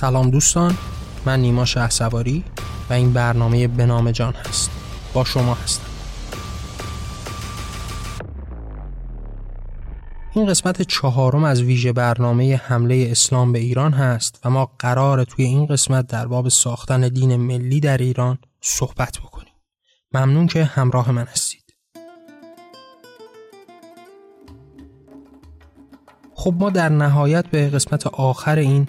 سلام دوستان من نیما سواری و این برنامه به نام جان هست. با شما هستم. این قسمت چهارم از ویژه برنامه حمله اسلام به ایران هست و ما قرار توی این قسمت در باب ساختن دین ملی در ایران صحبت بکنیم. ممنون که همراه من هستید. خب ما در نهایت به قسمت آخر این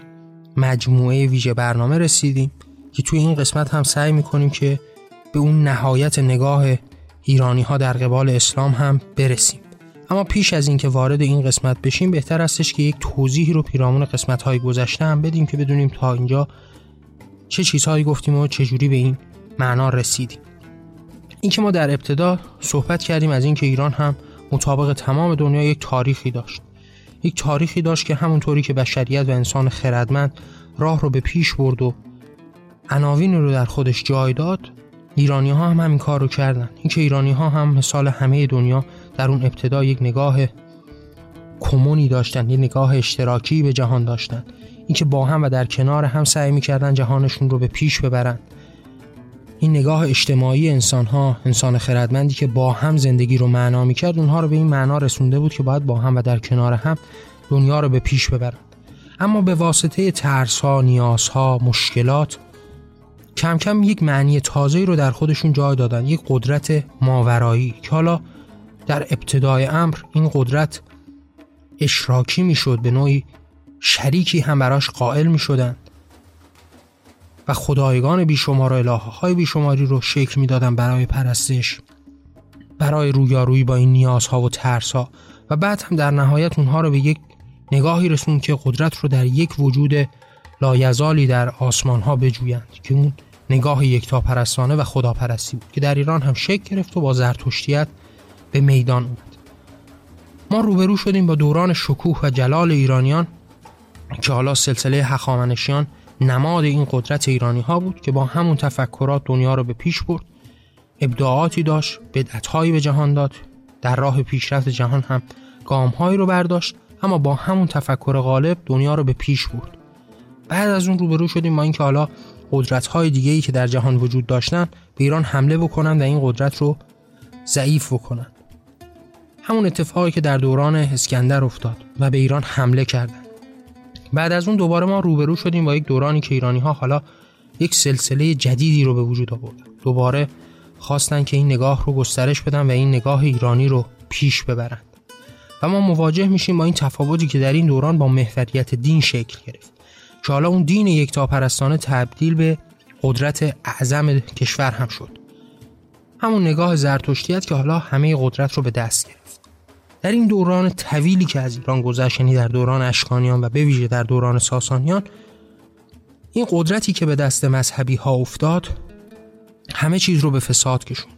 مجموعه ویژه برنامه رسیدیم که توی این قسمت هم سعی می‌کنیم که به اون نهایت نگاه ایرانی ها در قبال اسلام هم برسیم. اما پیش از اینکه وارد این قسمت بشیم بهتر استش که یک توضیحی رو پیرامون قسمت های گذشته هم بدیم که بدونیم تا اینجا چه چیزهایی گفتیم و چجوری به این معنا رسیدیم. اینکه ما در ابتدا صحبت کردیم از اینکه ایران هم مطابق تمام دنیا یک تاریخی داشت. یک تاریخی داشت که همونطوری که بشریت و انسان خردمند راه رو به پیش برد و عناوین رو در خودش جای داد ایرانی ها هم همین کار رو کردن. اینکه ایرانی ها هم مثال همه دنیا در اون ابتدا یک نگاه کمونی داشتن یک نگاه اشتراکی به جهان داشتن. اینکه با هم و در کنار هم سعی می‌کردن جهانشون رو به پیش ببرن. این نگاه اجتماعی انسان ها انسان خردمندی که با هم زندگی رو معنا می‌کرد اونها رو به این معنا رسونده بود که باید با هم و در کنار هم دنیا رو به پیش ببرن اما به واسطه ترس ها نیاز ها مشکلات کم کم یک معنی تازه رو در خودشون جای دادن یک قدرت ماورایی که حالا در ابتدای امر این قدرت اشراکی می‌شد به نوعی شریکی هم براش قائل می شدن و خدایگان بیشمار و الهه های بیشماری رو شکل می‌دادن برای پرستش. برای رویارویی با این نیازها و ترسها. و بعد هم در نهایت اونها رو به یک نگاهی رسون که قدرت رو در یک وجود لایزالی در آسمان ها بجویند که اون نگاه یکتا پرستانه و خداپرستی بود که در ایران هم شکل گرفت و با زرتشتیت به میدان اومد. ما روبرو شدیم با دوران شکوه و جلال ایرانیان که حالا سلسله هخامنشیان نماد این قدرت ایرانی ها بود که با همون تفکرات دنیا رو به پیش برد ابداعاتی داشت بدعتهایی به جهان داد در راه پیشرفت جهان هم گامهایی رو برداشت اما با همون تفکر غالب دنیا رو به پیش برد. بعد از اون روبرو شدیم با اینکه حالا قدرت های دیگه ای که در جهان وجود داشتن به ایران حمله بکنن و این قدرت رو ضعیف بکنن. همون اتفاقی که در دوران اسکندر افتاد و به ایران حمله کردن. بعد از اون دوباره ما روبرو شدیم با یک دورانی که ایرانی ها حالا یک سلسله جدیدی رو به وجود آوردن. دوباره خواستن که این نگاه رو گسترش بدن و این نگاه ایرانی رو پیش ببرند و ما مواجه میشیم با این تفاوتی که در این دوران با محوریت دین شکل گرفت. که حالا اون دین یکتاپرستانه تبدیل به قدرت اعظم کشور هم شد. همون نگاه زرتشتیت که حالا همه قدرت رو به دست گرفت. در این دوران طویلی که از ایران گذشت یعنی در دوران اشکانیان و به ویژه در دوران ساسانیان این قدرتی که به دست مذهبی ها افتاد همه چیز رو به فساد کشوند.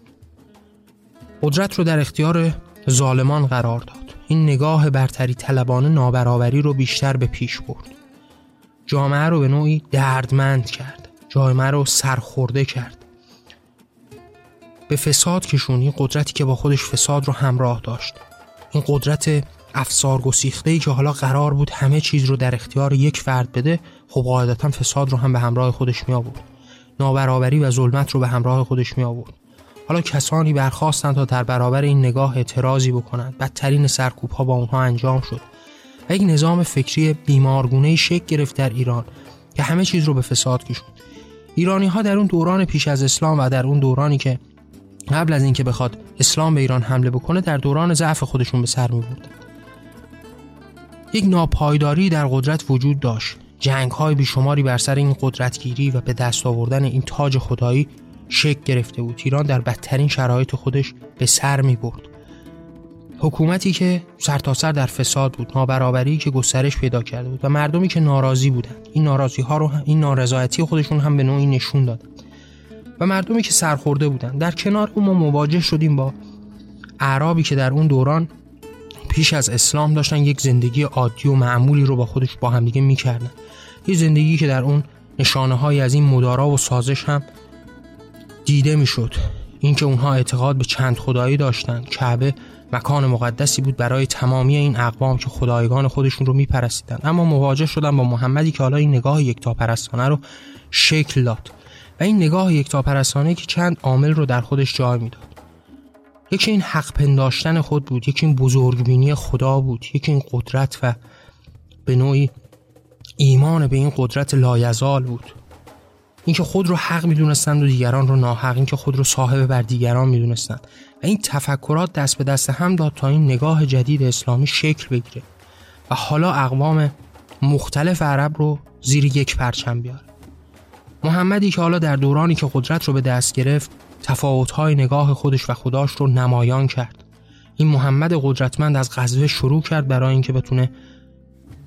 قدرت رو در اختیار ظالمان قرار داد. این نگاه برتری طلبانه نابرابری رو بیشتر به پیش برد. جامعه رو به نوعی دردمند کرد. جامعه رو سرخورده کرد. به فساد کشون این قدرتی که با خودش فساد رو همراه داشت. این قدرت افسار گسیخته ای که حالا قرار بود همه چیز رو در اختیار یک فرد بده خب قاعدتا فساد رو هم به همراه خودش می آورد نابرابری و ظلمت رو به همراه خودش می آورد حالا کسانی برخواستند تا در برابر این نگاه اعتراضی بکنند. بدترین سرکوب ها با اونها انجام شد. و یک نظام فکری بیمارگونه شکل گرفت در ایران که همه چیز رو به فساد کشوند. ایرانی ها در اون دوران پیش از اسلام و در اون دورانی که قبل از اینکه بخواد اسلام به ایران حمله بکنه در دوران ضعف خودشون به سر میبردن یک ناپایداری در قدرت وجود داشت. جنگ های بیشماری بر سر این قدرتگیری و به دست آوردن این تاج خدایی شکل گرفته بود. ایران در بدترین شرایط خودش به سر می برد حکومتی که سرتاسر سر در فساد بود نابرابری که گسترش پیدا کرده بود و مردمی که ناراضی بودند. این ناراضی ها رو این نارضایتی خودشون هم به نوعی نشون دادن. و مردمی که سرخورده بودند در کنار اون ما مواجه شدیم با اعرابی که در اون دوران پیش از اسلام داشتن. یک زندگی عادی و معمولی رو با خودش با همدیگه می‌کردن. یه زندگی که در اون نشانه های از این مدارا و سازش هم دیده می‌شد. اینکه اونها اعتقاد به چند خدایی داشتند کعبه مکان مقدسی بود برای تمامی این اقوام که خدایگان خودشون رو میپرستیدن. اما مواجه شدن با محمدی که حالا این نگاه یکتاپرستانه رو شکل داد. و این نگاه یکتاپرستانه که چند عامل رو در خودش جای می‌داد. یکی این حق پنداشتن خود بود یکی این بزرگبینی خدا بود یکی این قدرت و به نوعی ایمان به این قدرت لایزال بود. اینکه خود رو حق می‌دونستند و دیگران رو ناحق اینکه خود رو صاحب بر دیگران می‌دونستند. و این تفکرات دست به دست هم داد تا این نگاه جدید اسلامی شکل بگیره. و حالا اقوام مختلف عرب رو زیر یک پرچم بیاره. محمدی که حالا در دورانی که قدرت رو به دست گرفت تفاوت‌های نگاه خودش و خداش رو نمایان کرد. این محمد قدرتمند از غزوه شروع کرد برای اینکه بتونه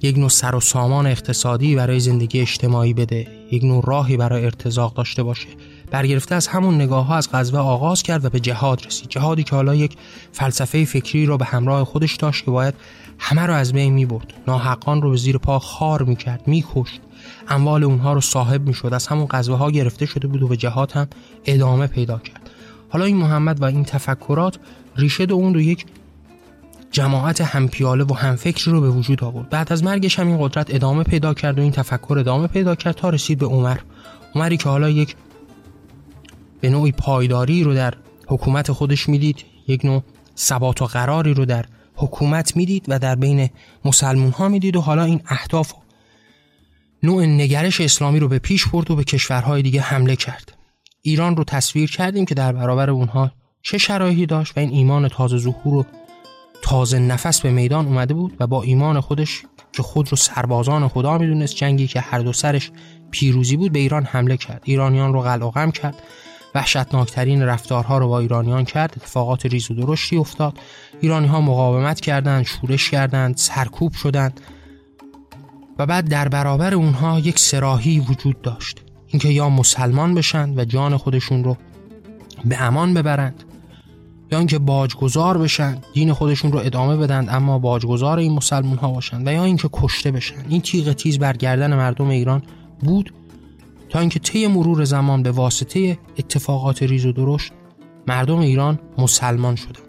یک نوع سر و سامان اقتصادی برای زندگی اجتماعی بده یک نوع راهی برای ارتزاق داشته باشه. برگرفته از همون نگاه ها از غزوه آغاز کرد و به جهاد رسید. جهادی که حالا یک فلسفه فکری رو به همراه خودش داشت که باید همه رو از بین می برد ناحقان رو به زیر پا خار می کرد می کشت اموال اونها رو صاحب می شد از همون غزوه ها گرفته شده بود و به جهاد هم ادامه پیدا کرد. حالا این محمد و این تفکرات ریشه اون رو یک جماعت همپیاله و همفکر رو به وجود آورد. بعد از مرگش هم این قدرت ادامه پیدا کرد و این تفکر ادامه پیدا کرد تا رسید به عمر. عمری که حالا یک به نوعی پایداری رو در حکومت خودش می‌دید یک نوع ثبات و قراری رو در حکومت می‌دید و در بین مسلمون ها می‌دید و حالا این اهداف و نوع نگرش اسلامی رو به پیش برد و به کشورهای دیگه حمله کرد. ایران رو تصویر کردیم که در برابر اونها چه شرایطی داشت و این ایمان تازه ظهور رو تازه نفس به میدان اومده بود و با ایمان خودش که خود رو سربازان خدا می‌دونست جنگی که هر دو سرش پیروزی بود به ایران حمله کرد. ایرانیان رو قلع کرد. وحشتناکترین رفتارها رو با ایرانیان کرد. اتفاقات ریز و درشتی افتاد. ایرانی ها مقاومت کردند شورش کردند سرکوب شدند. و بعد در برابر اونها یک سراحی وجود داشت. اینکه یا مسلمان بشند و جان خودشون رو به امان ببرند یا اینکه باجگذار بشن دین خودشون رو ادامه بدن اما باجگذار این مسلمان ها باشن و یا اینکه کشته بشن. این تیغ تیز بر گردن مردم ایران بود تا اینکه طی مرور زمان به واسطه اتفاقات ریز و درشت مردم ایران مسلمان شدن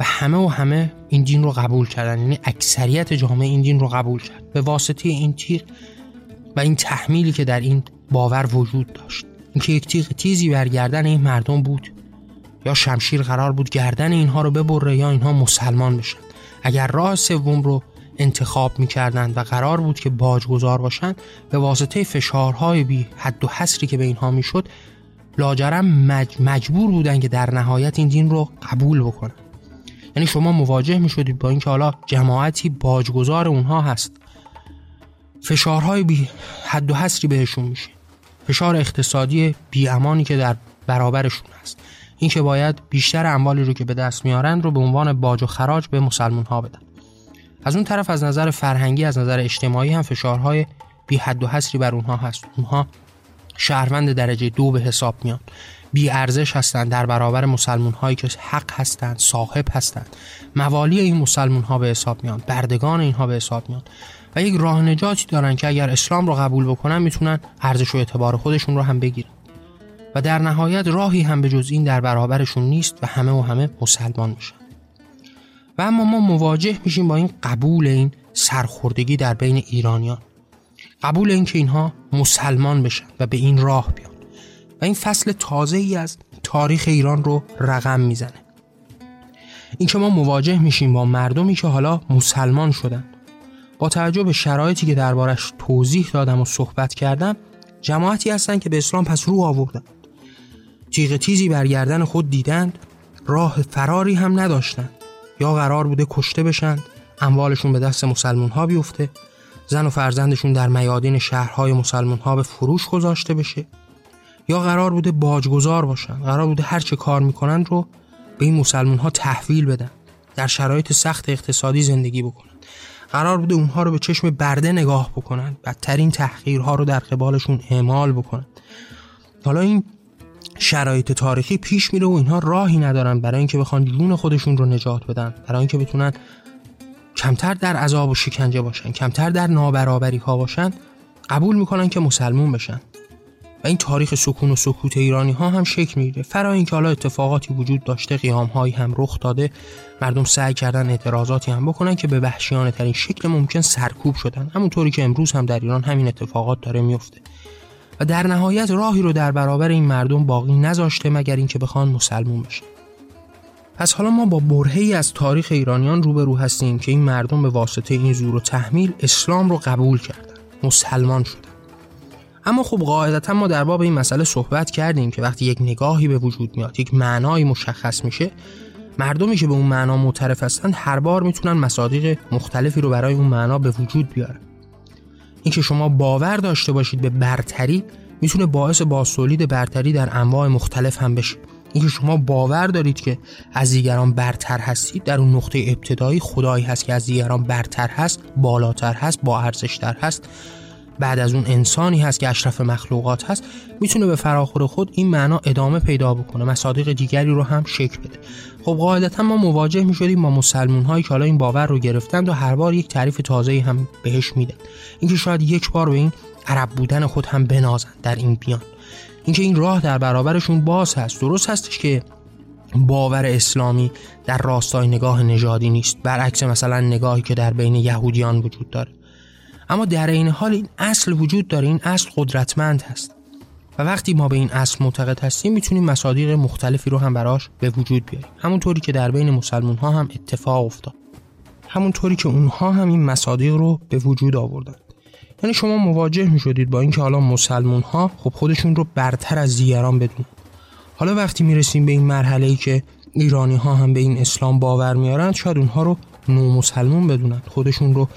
و همه و همه این دین رو قبول کردن. یعنی اکثریت جامعه این دین رو قبول کرد. به واسطه این تیغ و این تحمیلی که در این باور وجود داشت. اینکه یک تیغ تیزی بر گردن این مردم بود یا شمشیر قرار بود گردن اینها رو ببره یا اینها مسلمان بشن. اگر راه سوم رو انتخاب می‌کردند و قرار بود که باجگذار باشند به واسطه فشارهای بی حد و حسری که به اینها می‌شد لاجرم مجبور بودن که در نهایت این دین رو قبول بکنن یعنی شما مواجه می شدید با اینکه حالا جماعتی باجگذار اونها هست. فشارهای بی حد و حسری بهشون میشه. فشار اقتصادی بی امانی که در برابرشون هست. اینکه باید بیشتر اموالی رو که به دست میارند رو به عنوان باج و خراج به مسلمان ها بدن. از اون طرف از نظر فرهنگی از نظر اجتماعی هم فشارهای بی حد و حصری بر اونها هست. اونها شهروند درجه دو به حساب میان. بی ارزش هستند در برابر مسلمون هایی که حق هستند صاحب هستند. موالی این مسلمون ها به حساب میان. بردگان اینها به حساب میان. و یک راه نجاتی دارن که اگر اسلام رو قبول بکنن می‌تونن ارزش و اعتبار خودشون رو هم بگیرن. و در نهایت راهی هم به جز این در برابرشون نیست و همه و همه مسلمان میشن. و اما ما مواجه میشیم با این قبول این سرخوردگی در بین ایرانیان. قبول این که اینها مسلمان بشن و به این راه بیان. و این فصل تازه ای از تاریخ ایران رو رقم می‌زنه. این که ما مواجه میشیم با مردمی که حالا مسلمان شدن. با توجه به شرایطی که دربارش توضیح دادم و صحبت کردم جماعتی هستند که به اسلام پس رو آوردن تیغ تیزی بر گردن خود دیدند راه فراری هم نداشتند. یا قرار بوده کشته بشند اموالشون به دست مسلمون ها بیفته زن و فرزندشون در میادین شهرهای مسلمون ها به فروش گذاشته بشه. یا قرار بوده باجگذار باشن قرار بوده هر چه کار می‌کنند رو به این مسلمون ها تحویل بدن در شرایط سخت اقتصادی زندگی بکنن. قرار بوده اونها رو به چشم برده نگاه بکنن بدترین تحقیرها رو در قبالشون اعمال بکنن. حالا این شرایط تاریخی پیش میره و اینها راهی ندارن برای اینکه بخوان جون خودشون رو نجات بدن برای اینکه بتونن کمتر در عذاب و شکنجه باشن کمتر در نابرابری ها باشن قبول می‌کنن که مسلمون بشن. و این تاریخ سکون و سکوت ایرانی ها هم شکل می‌گیره. فرا اینکه حالا اتفاقاتی وجود داشته قیام هایی هم رخ داده مردم سعی کردن اعتراضاتی هم بکنن که به وحشیانه ترین شکل ممکن سرکوب شدن. همونطوری که امروز هم در ایران همین اتفاقات داره میفته و در نهایت راهی رو در برابر این مردم باقی نذاشته مگر اینکه بخوان مسلمون بشن. پس حالا ما با برهی از تاریخ ایرانیان روبرو هستیم که این مردم به واسطه این زور و تحمیل اسلام رو قبول کردن. مسلمان شدن. اما خب قاعدتا ما در باب این مسئله صحبت کردیم که وقتی یک نگاهی به وجود میاد یک معنایی مشخص میشه مردمی که به اون معنا معترف هستند هر بار می‌تونن مصادیق مختلفی رو برای اون معنا به وجود بیارن. اینکه شما باور داشته باشید به برتری می‌تونه باعث بازتولید برتری در انواع مختلف هم بشه. اینکه شما باور دارید که از دیگران برتر هستید در اون نقطه ابتدایی خدایی هست که از دیگران برتر هست بالاتر هست با ارزشتر هست بعد از اون انسانی هست که اشرف مخلوقات هست می‌تونه به فراخور خود این معنا ادامه پیدا بکنه مصادیق دیگری رو هم شکل بده. خب قاعدتا ما مواجه می‌شدیم با مسلمون هایی که حالا این باور رو گرفتند و هر بار یک تعریف تازه هم بهش میدن. اینکه شاید یک بار به این عرب بودن خود هم بنازن در این بیان. اینکه این راه در برابرشون باز هست. درست هستش که باور اسلامی در راستای نگاه نژادی نیست. برعکس مثلا نگاهی که در بین یهودیان وجود داره. اما در این حال این اصل وجود داره این اصل قدرتمند هست. و وقتی ما به این اصل معتقد هستیم می‌تونیم مصادیق مختلفی رو هم براش به وجود بیاریم. همونطوری که در بین مسلمون ها هم اتفاق افتاد. همونطوری که اونها هم این مصادیق رو به وجود آوردن. یعنی شما مواجه می شدید با اینکه حالا مسلمون ها خب خودشون رو برتر از دیگران بدون حالا وقتی می‌رسیم به این مرحله ای که ایرانی ها هم به این اسلام باور میارن شاید اونها رو نو مسلمون بدونن خودشون رو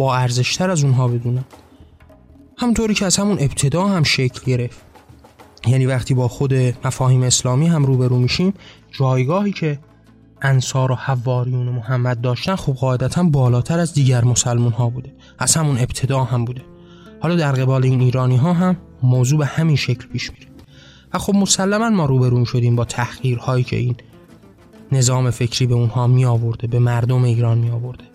با ارزشتر از اونها بدونن همطوری که از همون ابتدا هم شکل گرفت. یعنی وقتی با خود مفاهیم اسلامی هم روبرو میشیم جایگاهی که انصار و حواریون محمد داشتن خب قاعدتا بالاتر از دیگر مسلمون ها بوده. از همون ابتدا هم بوده. حالا در قبال این ایرانی ها هم موضوع به همین شکل پیش میره. و خب مسلما ما روبرو شدیم با تحقیرهایی که این نظام فکری به اونها می آورده به مردم ایران می آورده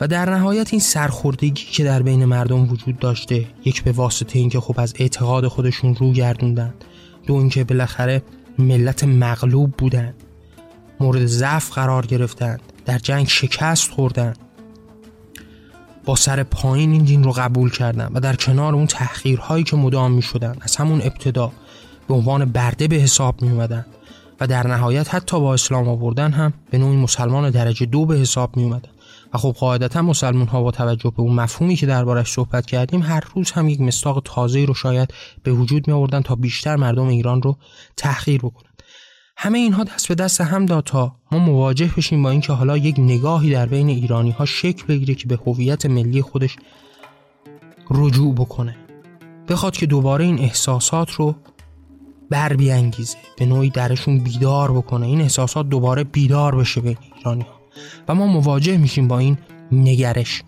و در نهایت این سرخوردگی که در بین مردم وجود داشته یک به واسطه اینکه خب از اعتقاد خودشون رو گردوندن دو اینکه بالاخره ملت مغلوب بودند مورد ضعف قرار گرفتند در جنگ شکست خوردند با سر پایین این دین رو قبول کردن و در کنار اون تحقیرهایی که مدام می شدن از همون ابتدا به عنوان برده به حساب می اومدن و در نهایت حتی با اسلام آوردن هم به نوعی مسلمان درجه دو به حساب می اومدن و خب قاعدتا مسلمان ها با توجه به اون مفهومی که دربارش صحبت کردیم هر روز هم یک مستاق تازه رو شاید به وجود می آوردن تا بیشتر مردم ایران رو تحقیر بکنن. همه اینها دست به دست هم داد تا ما مواجه بشیم با اینکه حالا یک نگاهی در بین ایرانی ها شکل بگیره که به هویت ملی خودش رجوع بکنه. بخواد که دوباره این احساسات رو بر بیانگیزه به نوعی درشون بیدار بکنه. این احساسات دوباره بیدار بشه بین ایرانی ها و ما مواجه میشیم با این نگرش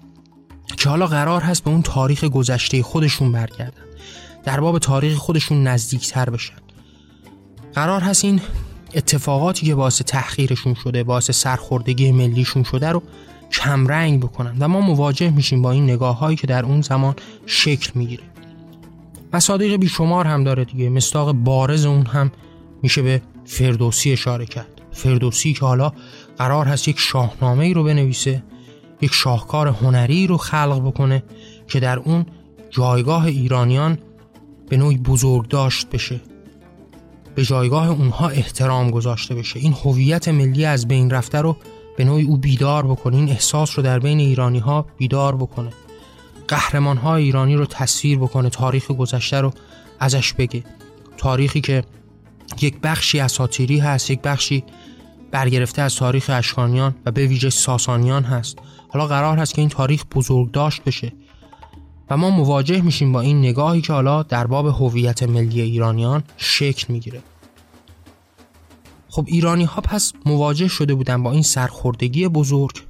که حالا قرار هست به اون تاریخ گذشته خودشون برگردن در باب تاریخ خودشون نزدیکتر بشن. قرار هست این اتفاقاتی که باعث تحقیرشون شده باعث سرخوردگی ملیشون شده رو کمرنگ بکنن و ما مواجه میشیم با این نگاه هایی که در اون زمان شکل می‌گیره. مصادیق بیشمار هم داره دیگه. مستاق بارز اون هم میشه به فردوسی اشاره کرد. فردوسی که حالا قرار هست یک شاهنامه ای رو بنویسه یک شاهکار هنری رو خلق بکنه که در اون جایگاه ایرانیان به نوعی بزرگ داشت بشه. به جایگاه اونها احترام گذاشته بشه. این هویت ملی از بین رفته رو به نوعی او بیدار بکنه. این احساس رو در بین ایرانی ها بیدار بکنه. قهرمان های ایرانی رو تصویر بکنه تاریخ گذشته رو ازش بگه. تاریخی که یک بخشی اساطیری هست یک بخشی برگرفته از تاریخ اشکانیان و به ویژه ساسانیان هست. حالا قرار هست که این تاریخ بزرگ داشت بشه. و ما مواجه میشیم با این نگاهی که حالا در باب هویت ملی ایرانیان شکل می‌گیره. خب ایرانی ها پس مواجه شده بودن با این سرخوردگی بزرگ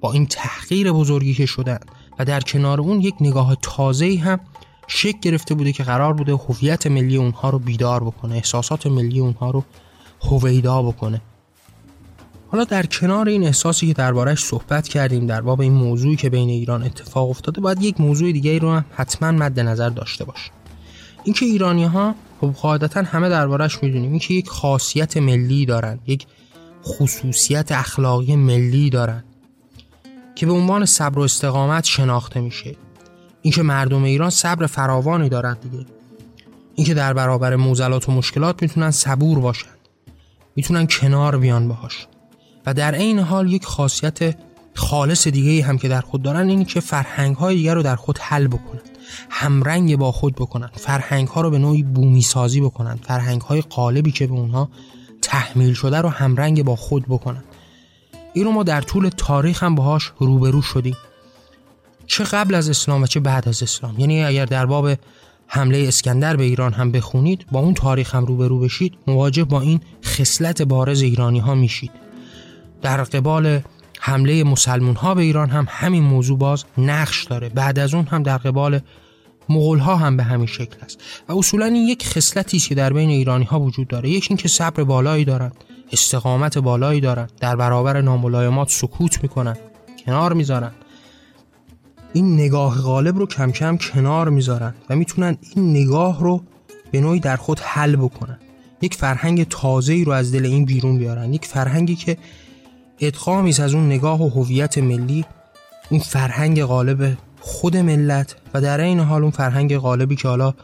با این تحقیر بزرگی که شدن و در کنار اون یک نگاه تازه هم شکل گرفته بوده که قرار بوده هویت ملی اونها رو بیدار بکنه احساسات ملی اونها رو هویدا بکنه. حالا در کنار این احساسی که دربارش صحبت کردیم در باب این موضوعی که بین ایران اتفاق افتاده باید یک موضوع دیگه رو هم حتما مد نظر داشته باش اینکه ایرانی ها خب قاعدتا همه دربارش می‌دونیم اینکه یک خاصیت ملی دارند یک خصوصیت اخلاقی ملی دارند که به عنوان صبر و استقامت شناخته میشه. اینکه مردم ایران صبر فراوانی دارند دیگه. اینکه در برابر موزلات و مشکلات می‌تونن صبور باشند می‌تونن کنار بیان باهاش. و در عین حال یک خاصیت خالص دیگه هم که در خود دارن اینه که فرهنگ های دیگر رو در خود حل بکنن همرنگ با خود بکنن فرهنگ ها رو به نوعی بومی سازی بکنن فرهنگ های قالبی که به اونها تحمیل شده رو همرنگ با خود بکنن. این رو ما در طول تاریخ هم باهاش روبرو شدیم. چه قبل از اسلام و چه بعد از اسلام. یعنی اگر در باب حمله اسکندر به ایران هم بخونید با اون تاریخ هم روبرو بشید مواجه با این خصلت بارز ایرانی ها میشید. در قبال حمله مسلمون ها به ایران هم همین موضوع باز نقش داره. بعد از اون هم در قبال مغول ها هم به همین شکل است. و اصولا این یک خصلتی است که در بین ایرانی ها وجود داره. یکی اینکه صبر بالایی دارند استقامت بالایی دارند در برابر ناملایمات سکوت می‌کنند کنار می‌ذارند. این نگاه غالب رو کم کم کنار می‌ذارن و می‌تونن این نگاه رو به نوعی در خود حل بکنن یک فرهنگ تازه‌ای رو از دل این بیرون بیارن یک فرهنگی که ادغامی از اون نگاه و هویت ملی اون فرهنگ غالب خود ملت و در این حال اون فرهنگ غالبی که حالا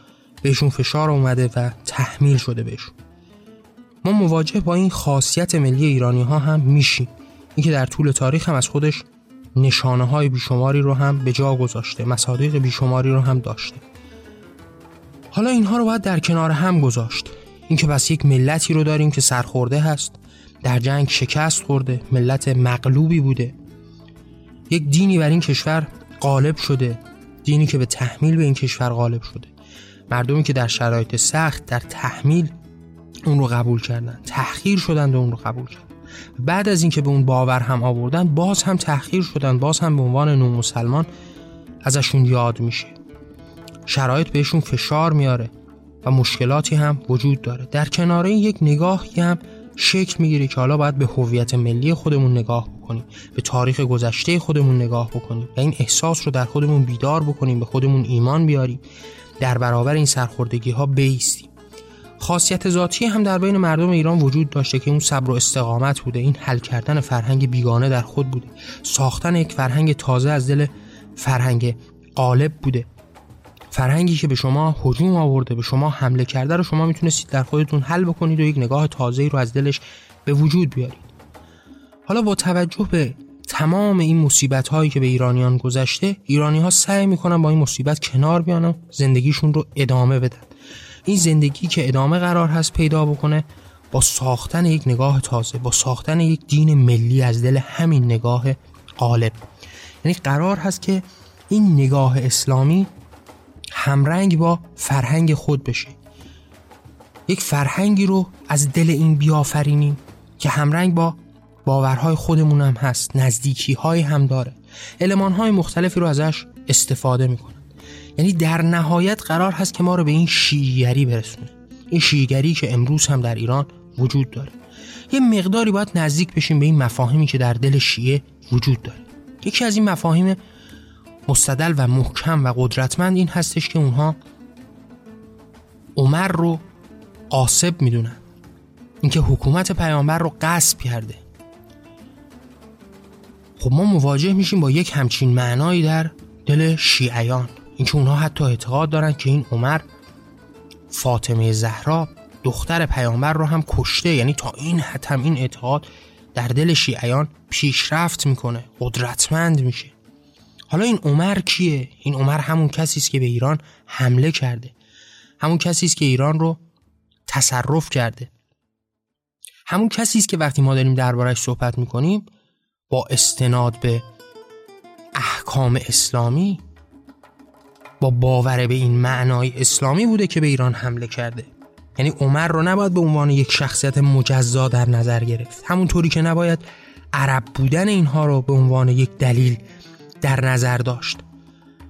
بهشون فشار اومده و تحمیل شده بهشون. ما مواجه با این خاصیت ملی ایرانی ها هم میشیم. اینکه در طول تاریخ هم از خودش نشانه های بیشماری رو هم به جا گذاشته مصادیق بیشماری رو هم داشته. حالا اینها رو باید در کنار هم گذاشت. اینکه بس یک ملتی رو داریم که سرخورده هست در جنگ شکست خورده ملت مغلوبی بوده. یک دینی بر این کشور غالب شده دینی که به تحمیل به این کشور غالب شده. مردمی که در شرایط سخت در تحمیل اون رو قبول کردن تحقیر شدن و اون رو قبول کردن. بعد از اینکه به اون باور هم آوردن باز هم تحقیر شدن باز هم به عنوان نو مسلمان ازشون یاد میشه. شرایط بهشون فشار میاره و مشکلاتی هم وجود داره. در کنار این یک نگاهی هم شکل می‌گیره که حالا باید به هویت ملی خودمون نگاه بکنیم به تاریخ گذشته خودمون نگاه بکنیم و این احساس رو در خودمون بیدار بکنیم به خودمون ایمان بیاریم. در برابر این سرخوردگی ها بیستیم. خاصیت ذاتی هم در بین مردم ایران وجود داشته که اون صبر و استقامت بوده. این حل کردن فرهنگ بیگانه در خود بوده. ساختن یک فرهنگ تازه از دل فرهنگ قالب بوده. فرهنگی که به شما هجوم آورده به شما حمله کرده رو شما می‌تونستید در خودتون حل بکنید و یک نگاه تازه رو از دلش به وجود بیارید. حالا با توجه به تمام این مصیبت هایی که به ایرانیان گذشته ایرانی ها سعی می‌کنن با این مصیبت کنار بیان و زندگیشون رو ادامه بدن. این زندگی که ادامه قرار هست پیدا بکنه با ساختن یک نگاه تازه با ساختن یک دین ملی از دل همین نگاه قالب یعنی قرار هست که این نگاه اسلامی همرنگ با فرهنگ خود بشه یک فرهنگی رو از دل این بیافرینیم که همرنگ با باورهای خودمون هم هست نزدیکی های هم داره. علمان های مختلفی رو ازش استفاده می‌کنه یعنی در نهایت قرار هست که ما رو به این شیعگری برسونه. این شیعگری که امروز هم در ایران وجود داره. یه مقداری باید نزدیک بشیم به این مفاهیمی که در دل شیعه وجود داره. یکی از این مفاهیم مستدل و محکم و قدرتمند این هستش که اونها عمر رو قاسب می‌دونن. اینکه حکومت پیامبر رو غصب کرده. خب ما مواجه میشیم با یک همچین معنایی در دل شیعیان. اینکه اونها حتی اعتقاد دارن که این عمر فاطمه زهرا دختر پیامبر رو هم کشته. یعنی تا این حد هم این اعتقاد در دل شیعیان پیشرفت می‌کنه. قدرتمند میشه. حالا این عمر کیه؟ این عمر همون کسی است که به ایران حمله کرده. همون کسی است که ایران رو تصرف کرده. همون کسی است که وقتی ما داریم دربارش صحبت می‌کنیم با استناد به احکام اسلامی با باور به این معنای اسلامی بوده که به ایران حمله کرده. یعنی عمر رو نباید به عنوان یک شخصیت مجزا در نظر گرفت. همونطوری که نباید عرب بودن اینها رو به عنوان یک دلیل در نظر داشت.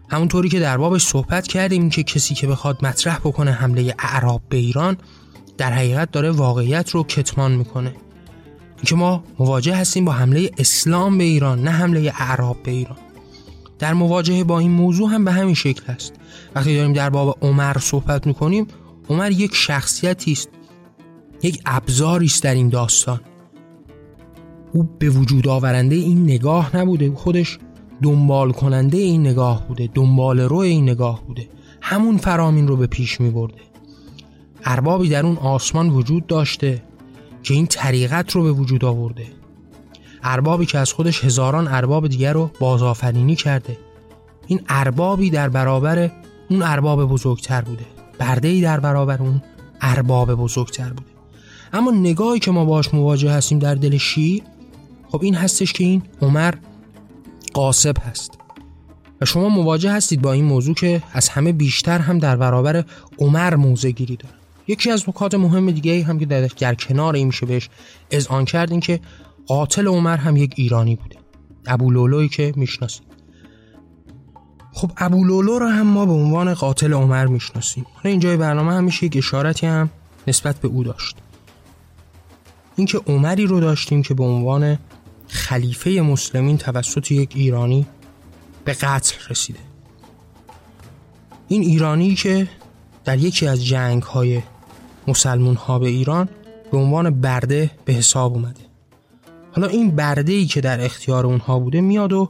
همونطوری که در بابش صحبت کردیم که کسی که بخواد مطرح بکنه حمله اعراب به ایران در حقیقت داره واقعیت رو کتمان می‌کنه. اینکه ما مواجه هستیم با حمله اسلام به ایران نه حمله اعراب به ایران. در مواجهه با این موضوع هم به همین شکل است وقتی داریم در باب عمر صحبت می‌کنیم عمر یک شخصیتی است یک ابزاری است در این داستان. او به وجود آورنده این نگاه نبوده خودش دنبال کننده این نگاه بوده دنبال رو این نگاه بوده. همون فرامین رو به پیش می برده اربابی در اون آسمان وجود داشته که این طریقت رو به وجود آورده. اربابی که از خودش هزاران ارباب دیگر رو بازآفرینی کرده. این اربابی در برابر اون ارباب بزرگتر بوده. برده ای در برابر اون ارباب بزرگتر بوده. اما نگاهی که ما باش مواجه هستیم در دل شیعی خب این هستش که این عمر قاسب هست. و شما مواجه هستید با این موضوع که از همه بیشتر هم در برابر عمر موضع گیری داره یکی از نکات مهم دیگه هم که در, کنار این میشه بهش کرد این که قاتل عمر هم یک ایرانی بوده. ابو لولوی که می‌شناسید. خب ابو لولو رو هم ما به عنوان قاتل عمر می‌شناسیم. حالا اینجای برنامه هم میشه یک اشارتی هم نسبت به او داشت. اینکه عمری رو داشتیم که به عنوان خلیفه مسلمین توسط یک ایرانی به قتل رسیده. این ایرانی که در یکی از جنگ های مسلمون ها به ایران به عنوان برده به حساب اومده. حالا این برده ای که در اختیار اونها بوده میاد و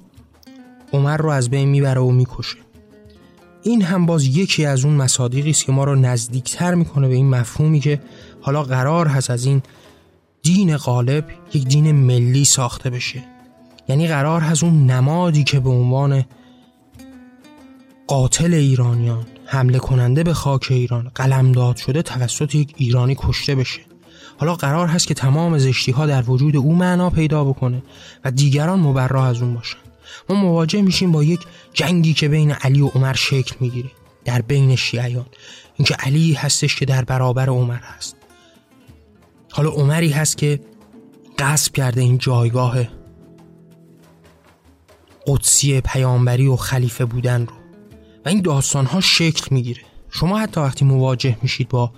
عمر رو از بین می‌بره و می‌کشه. این هم باز یکی از اون مصادیقی است که ما رو نزدیکتر می‌کنه به این مفهومی که حالا قرار هست از این دین غالب یک دین ملی ساخته بشه. یعنی قرار هست اون نمادی که به عنوان قاتل ایرانیان حمله کننده به خاک ایران قلمداد شده توسط یک ایرانی کشته بشه. حالا قرار هست که تمام زشتی ها در وجود او معنا پیدا بکنه و دیگران مبرا از اون باشن. ما مواجه میشیم با یک جنگی که بین علی و عمر شکل می‌گیره در بین شیعیان. اینکه علی هستش که در برابر عمر هست. حالا عمری هست که قصب کرده این جایگاه قدسی پیامبری و خلیفه بودن رو. و این داستان ها شکل می‌گیره. شما حتی وقتی مواجه میشید با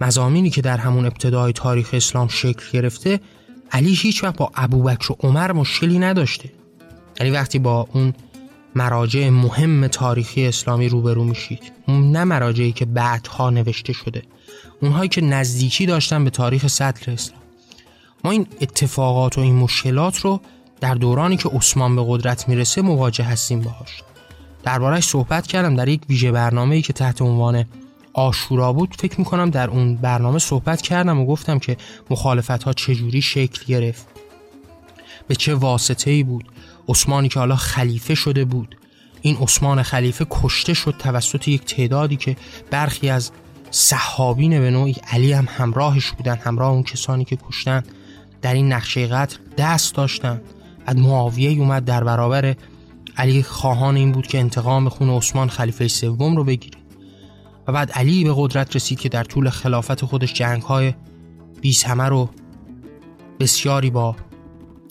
مزامینی که در همون ابتدای تاریخ اسلام شکل گرفته علی هیچ وقت با ابوبکر و عمر مشکلی نداشته. یعنی وقتی با اون مراجع مهم تاریخی اسلامی روبرو میشید. نه مراجعی که بعدها نوشته شده. اونهایی که نزدیکی داشتن به تاریخ سطر اسلام. ما این اتفاقات و این مشکلات رو در دورانی که عثمان به قدرت می‌رسه مواجه هستیم باهاش. دربارهش صحبت کردم در یک ویژه برنامه ای که تحت عنوان آشورا بود. فکر می‌کنم در اون برنامه صحبت کردم و گفتم که مخالفت ها چجوری شکل گرفت. به چه واسطه ای بود؟ عثمانی که حالا خلیفه شده بود. این عثمان خلیفه کشته شد توسط یک تعدادی که برخی از صحابین به نوعی علی هم همراهش بودن همراه اون کسانی که کشتن. در این نقشه قتل دست داشتن. از معاویه اومد در برابر علی خواهان این بود که انتقام خون عثمان خلیفه سوم رو بگیره. و بعد علی به قدرت رسید که در طول خلافت خودش جنگ های بیس رو بسیاری با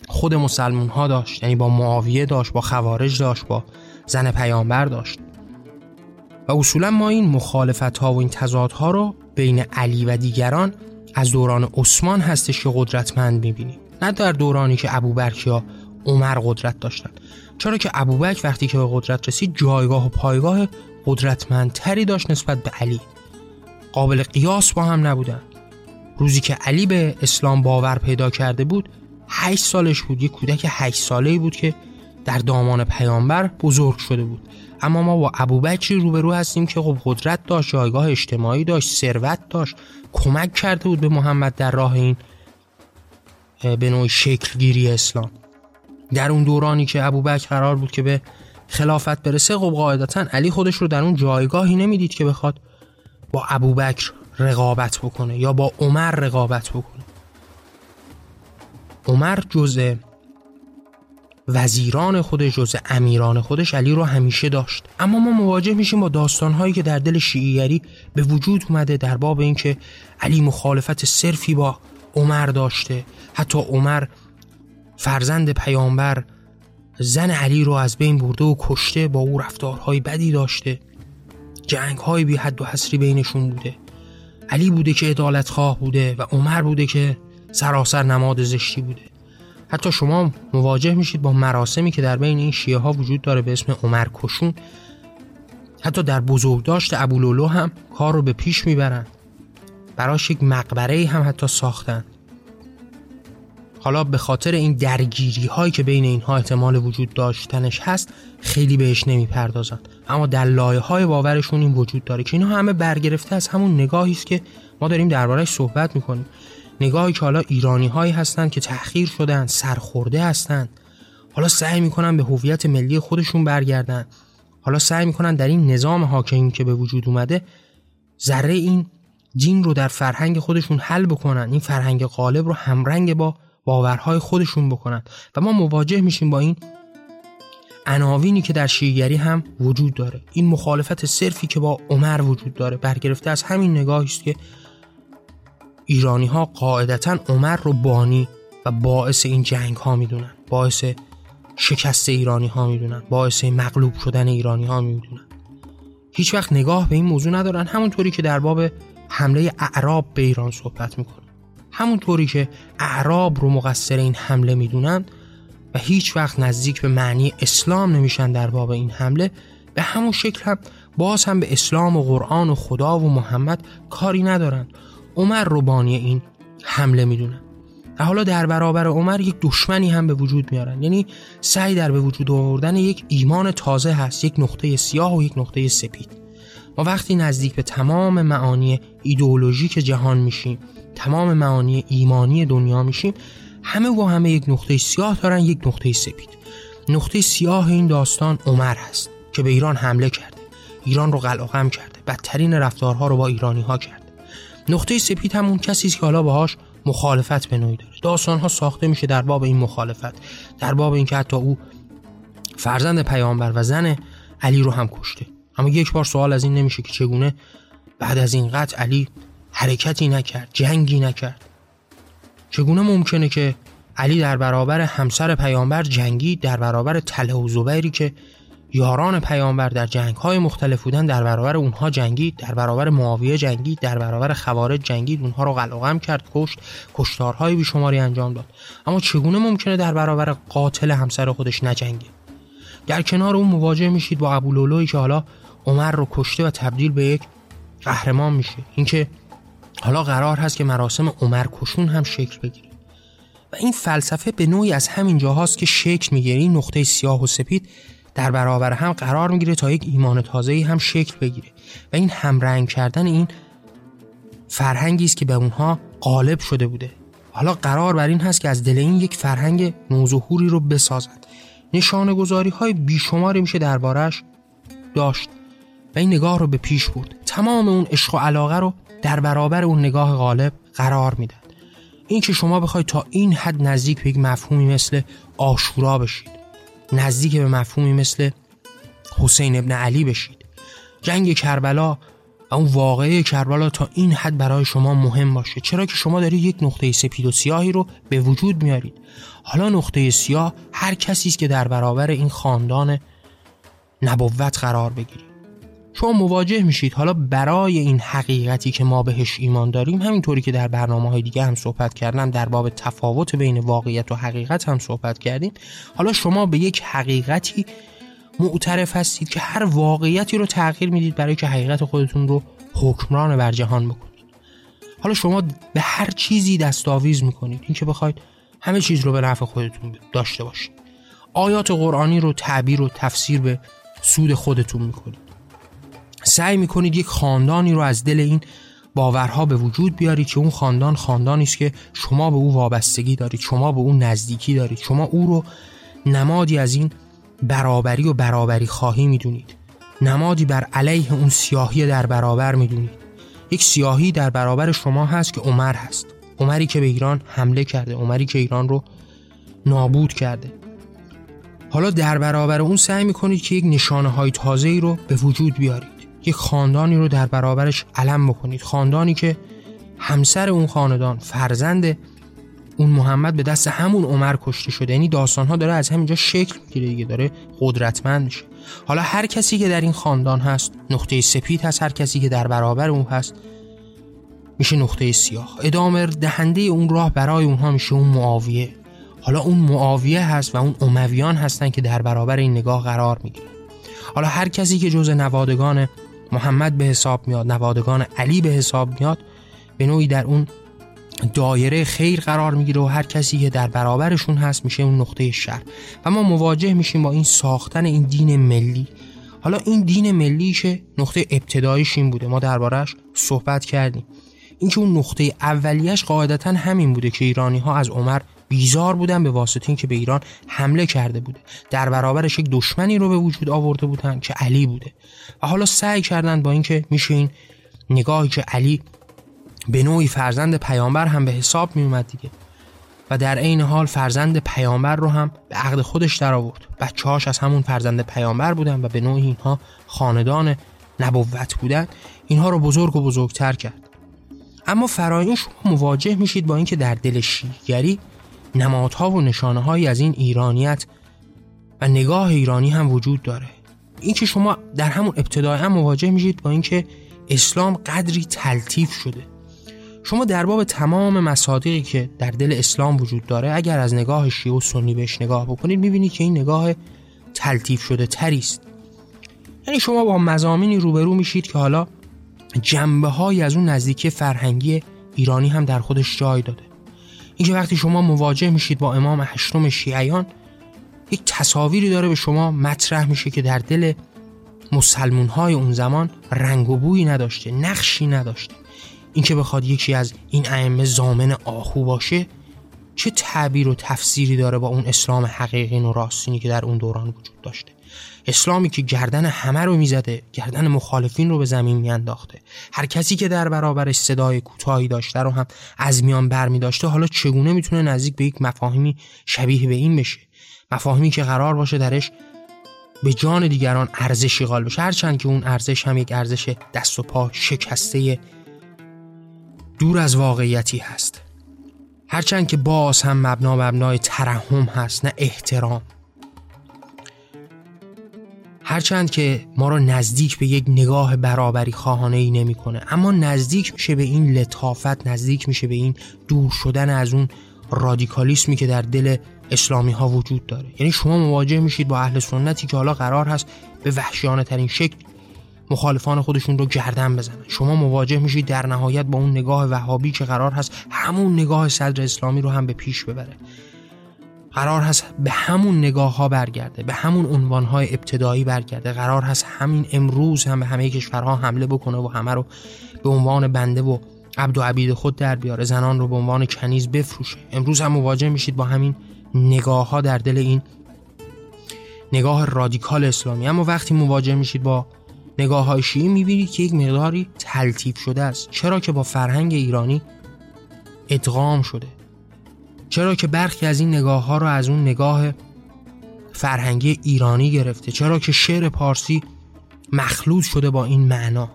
خود مسلمون ها داشت. یعنی با معاویه داشت با خوارج داشت با زن پیامبر داشت. و اصولا ما این مخالفت ها و این تضاد ها رو بین علی و دیگران از دوران عثمان هستش که قدرتمند می‌بینیم. نه در دورانی که ابوبکر یا عمر قدرت داشتن. چرا که ابوبکر وقتی که به قدرت رسید جایگاه و پایگاه قدرتمندتری داشت نسبت به علی. قابل قیاس با هم نبودن. روزی که علی به اسلام باور پیدا کرده بود هشت سالش بود. یک کودک هشت ساله بود که در دامان پیامبر بزرگ شده بود. اما ما با ابوبکری روبرو هستیم که خب قدرت داشت جایگاه اجتماعی داشت ثروت داشت. کمک کرده بود به محمد در راه این به نوع شکلگیری اسلام. در اون دورانی که ابوبکر قرار بود که به خلافت برسه خب قاعدتا علی خودش رو در اون جایگاهی نمی‌دید که بخواد با ابوبکر رقابت بکنه یا با عمر رقابت بکنه. عمر جزء وزیران خودش جز امیران خودش علی رو همیشه داشت. اما ما مواجه میشیم با داستانهایی که در دل شیعیگری به وجود اومده در باب اینکه علی مخالفت صرفی با عمر داشته. حتی عمر فرزند پیامبر زن علی رو از بین برده و کشته با او رفتارهای بدی داشته. جنگ های بی حد و حسری بینشون بوده. علی بوده که عدالت خواه بوده و عمر بوده که سراسر نماد زشتی بوده. حتی شما مواجه میشید با مراسمی که در بین این شیعه ها وجود داره به اسم عمر کشون. حتی در بزرگداشت ابولولو هم کار رو به پیش می‌برن. براش یک مقبره هم حتی ساختن. حالا به خاطر این درگیری هایی که بین اینها احتمال وجود داشتنش هست خیلی بهش نمی‌پردازن اما در لایه های باورشون این وجود داره که اینا همه برگرفته از همون نگاهی است که ما داریم دربارهش صحبت می‌کنیم. نگاهی که حالا ایرانی هایی هستند که تأخیر شدن سرخورده هستند حالا سعی می‌کنن به هویت ملی خودشون برگردن. حالا سعی می‌کنن در این نظام حاکمی که به وجود اومده ذره این دین رو در فرهنگ خودشون حل بکنن. این فرهنگ غالب رو همرنگ با باورهای خودشون بکنن. و ما مواجه میشیم با این عناوینی که در شیعگری هم وجود داره. این مخالفت صرفی که با عمر وجود داره برگرفته از همین نگاهی است که ایرانی ها قاعدتا عمر رو بانی و باعث این جنگ ها می‌دونن. باعث شکست ایرانی ها می‌دونن. باعث مغلوب شدن ایرانی ها می‌دونن. هیچ وقت نگاه به این موضوع ندارن. همونطوری که در باب حمله اعراب به ایران صحبت می‌کنن. همونطوری که اعراب رو مقصر این حمله می‌دونن و هیچ وقت نزدیک به معنی اسلام نمیشن در باب این حمله به همون شکل هم باز هم به اسلام و قرآن و خدا و محمد کاری ندارن. عمر رو بانی این حمله می‌دونن. و حالا در برابر عمر یک دشمنی هم به وجود میارن. یعنی سعی در به وجود آوردن یک ایمان تازه هست یک نقطه سیاه و یک نقطه سپید. ما وقتی نزدیک به تمام معانی ایدئولوژیک جهان میشیم تمام معانی ایمانی دنیا میشیم همه با همه یک نقطه سیاه دارن یک نقطه سپید. نقطه سیاه این داستان عمر هست که به ایران حمله کرده. ایران رو قلقم کرده. بدترین رفتارها رو با ایرانی ها کرده. نقطه سپید همون کسی است که حالا باهاش مخالفت به نوعی داره. داستان ها ساخته میشه در باب این مخالفت. در باب اینکه حتی او فرزند پیامبر و زن علی رو هم کشته. اما یک بار سوال از این نمیشه که چگونه بعد از این قتل علی حرکتی نکرد جنگی نکرد. چگونه ممکنه که علی در برابر همسر پیامبر جنگی در برابر تله و زبیری که یاران پیامبر در جنگ های مختلف بودن در برابر اونها جنگی در برابر معاویه جنگی در برابر خوارج جنگی اونها رو قلقم کرد کشت کشتارهای بیشماری انجام داد. اما چگونه ممکنه در برابر قاتل همسر خودش نجنگه؟ در کنار اون مواجه میشید با ابولولوی که حالا عمر رو کشته و تبدیل به یک قهرمان میشه. اینکه حالا قرار هست که مراسم عمر کشون هم شکل بگیره. و این فلسفه به نوعی از همین جاهاست که شکل می‌گیره. این نقطه سیاه و سپید در برابر هم قرار می‌گیره تا یک ایمان تازه‌ای هم شکل بگیره. و این همرنگ کردن این فرهنگی است که به اونها غالب شده بوده. حالا قرار بر این هست که از دل این یک فرهنگ نوظهوری رو بسازد. نشانه گذاری های بیشماری میشه دربارش داشت. و این نگاه رو به پیش برد. تمام اون عشق و علاقه رو در برابر اون نگاه غالب قرار میدن این که شما بخواید تا این حد نزدیک به یک مفهومی مثل آشورا بشید. نزدیک به مفهومی مثل حسین ابن علی بشید. جنگ کربلا و اون واقعه کربلا تا این حد برای شما مهم باشه. چرا که شما دارید یک نقطه سپید و سیاهی رو به وجود میارید. حالا نقطه سیاه هر کسی است که در برابر این خاندان نبوت قرار بگیرید. شما مواجه میشید. حالا برای این حقیقتی که ما بهش ایمان داریم همینطوری که در برنامه های دیگه هم صحبت کردم در باب تفاوت بین واقعیت و حقیقت هم صحبت کردیم. حالا شما به یک حقیقتی معترف هستید که هر واقعیتی رو تغییر می‌دید برای که حقیقت خودتون رو حکمران بر جهان بکنید. حالا شما به هر چیزی دستاویز می‌کنید. اینکه بخواید همه چیز رو به نفع خودتون داشته باشید. آیات قرآنی رو تعبیر و تفسیر به سود خودتون می‌کنید. سعی می‌کنید یک خاندانی رو از دل این باورها به وجود بیارید که اون خاندان خاندانی است که شما به او وابستگی دارید شما به اون نزدیکی دارید شما او رو نمادی از این برابری و برابری خواهی می‌دونید. نمادی بر علیه اون سیاهی در برابر می‌دونید. یک سیاهی در برابر شما هست که عمر هست. عمری که به ایران حمله کرده عمری که ایران رو نابود کرده. حالا در برابر اون سعی می‌کنید که یک نشانه های تازه ای رو به وجود بیارید. یک خاندانی رو در برابرش علم بکنید. خاندانی که همسر اون خاندان فرزند اون محمد به دست همون عمر کشته شده. یعنی داستان ها داره از همینجا شکل می‌گیره دیگه داره قدرتمند میشه. حالا هر کسی که در این خاندان هست نقطه سپید هست هر کسی که در برابر اون هست میشه نقطه سیاه. ادامه دهنده اون راه برای اونها میشه اون معاویه. حالا اون معاویه هست و اون امویان هستن که در برابر این نگاه قرار می‌گیره حالا هر کسی که جز نوادگان محمد به حساب میاد نوادگان علی به حساب میاد به نوعی در اون دایره خیر قرار می‌گیره و هر کسی که در برابرشون هست میشه اون نقطه شر. و ما مواجه میشیم با این ساختن این دین ملی. حالا این دین ملی که نقطه ابتداییش این بوده ما دربارهش صحبت کردیم. اینکه اون نقطه اولیش قاعدتا همین بوده که ایرانی ها از عمر بیزار بودن به واسطه اینکه به ایران حمله کرده بوده. در برابرش یک دشمنی رو به وجود آورده بودن که علی بوده. و حالا سعی کردن با اینکه میشه این نگاهی که علی به نوعی فرزند پیامبر هم به حساب می اومد دیگه. و در عین حال فرزند پیامبر رو هم به عقد خودش در آورد. بچه هاش از همون فرزند پیامبر بودن و به نوعی اینها خاندان نبوت بودن. اینها رو بزرگ و بزرگتر کرد. اما فرایین شما مواجه میشید با اینکه در دل شیعگری نمادها و نشانه هایی از این ایرانیت و نگاه ایرانی هم وجود داره. اینکه شما در همون ابتدای هم مواجه میشید با اینکه اسلام قدری تلطیف شده. شما در باب تمام مصادیقی که در دل اسلام وجود داره اگر از نگاه شیعه و سنی بهش نگاه بکنید می‌بینید که این نگاه تلطیف شده تری است. یعنی شما با مزامینی روبرو میشید که حالا جنبه های از اون نزدیکی فرهنگی ایرانی هم در خودش جای داده. اینکه وقتی شما مواجه میشید با امام هشتم شیعیان یک تصاویری داره به شما مطرح میشه که در دل مسلمون های اون زمان رنگ و بویی نداشته نقشی نداشته. اینکه بخواد یکی از این ائمه زامن آهو باشه چه تعبیر و تفسیری داره با اون اسلام حقیقی و راستینی که در اون دوران وجود داشته؟ اسلامی که گردن همه رو می‌زده گردن مخالفین رو به زمین میانداخته. هر کسی که در برابرش صدای کوتاهی داشته رو هم از میان بر می حالا چگونه می‌تونه نزدیک به یک مفاهیمی شبیه به این بشه؟ مفاهیمی که قرار باشه درش به جان دیگران ارزشی قائل بشه. هرچند که اون ارزش هم یک ارزش دست و پا شکسته دور از واقعیتی هست. هرچند که باز هم مبنا مبنای ترحم هست نه احترام. هرچند که ما را نزدیک به یک نگاه برابری خواهانه ای نمی‌کنه اما نزدیک میشه به این لطافت نزدیک میشه به این دور شدن از اون رادیکالیسمی که در دل اسلامی ها وجود داره. یعنی شما مواجه میشید با اهل سنتی که حالا قرار هست به وحشیانه ترین شکل مخالفان خودشون رو گردن بزنن. شما مواجه میشید در نهایت با اون نگاه وهابی که قرار هست همون نگاه صدر اسلامی رو هم به پیش ببره. قرار هست به همون نگاه ها برگرده به همون عنوان های ابتدایی برگرده. قرار هست همین امروز هم به همه کشورها حمله بکنه و همه رو به عنوان بنده و عبد و عبید خود در بیاره زنان رو به عنوان کنیز بفروشه. امروز هم مواجه میشید با همین نگاه ها در دل این نگاه رادیکال اسلامی. اما وقتی مواجه میشید با نگاه های شیعی می‌بینید که یک مقداری تلتیف شده است. چرا که با فرهنگ ایرانی ادغام شده. چرا که برخی از این نگاه ها رو از اون نگاه فرهنگی ایرانی گرفته؟ چرا که شعر پارسی مخلوط شده با این معنا؟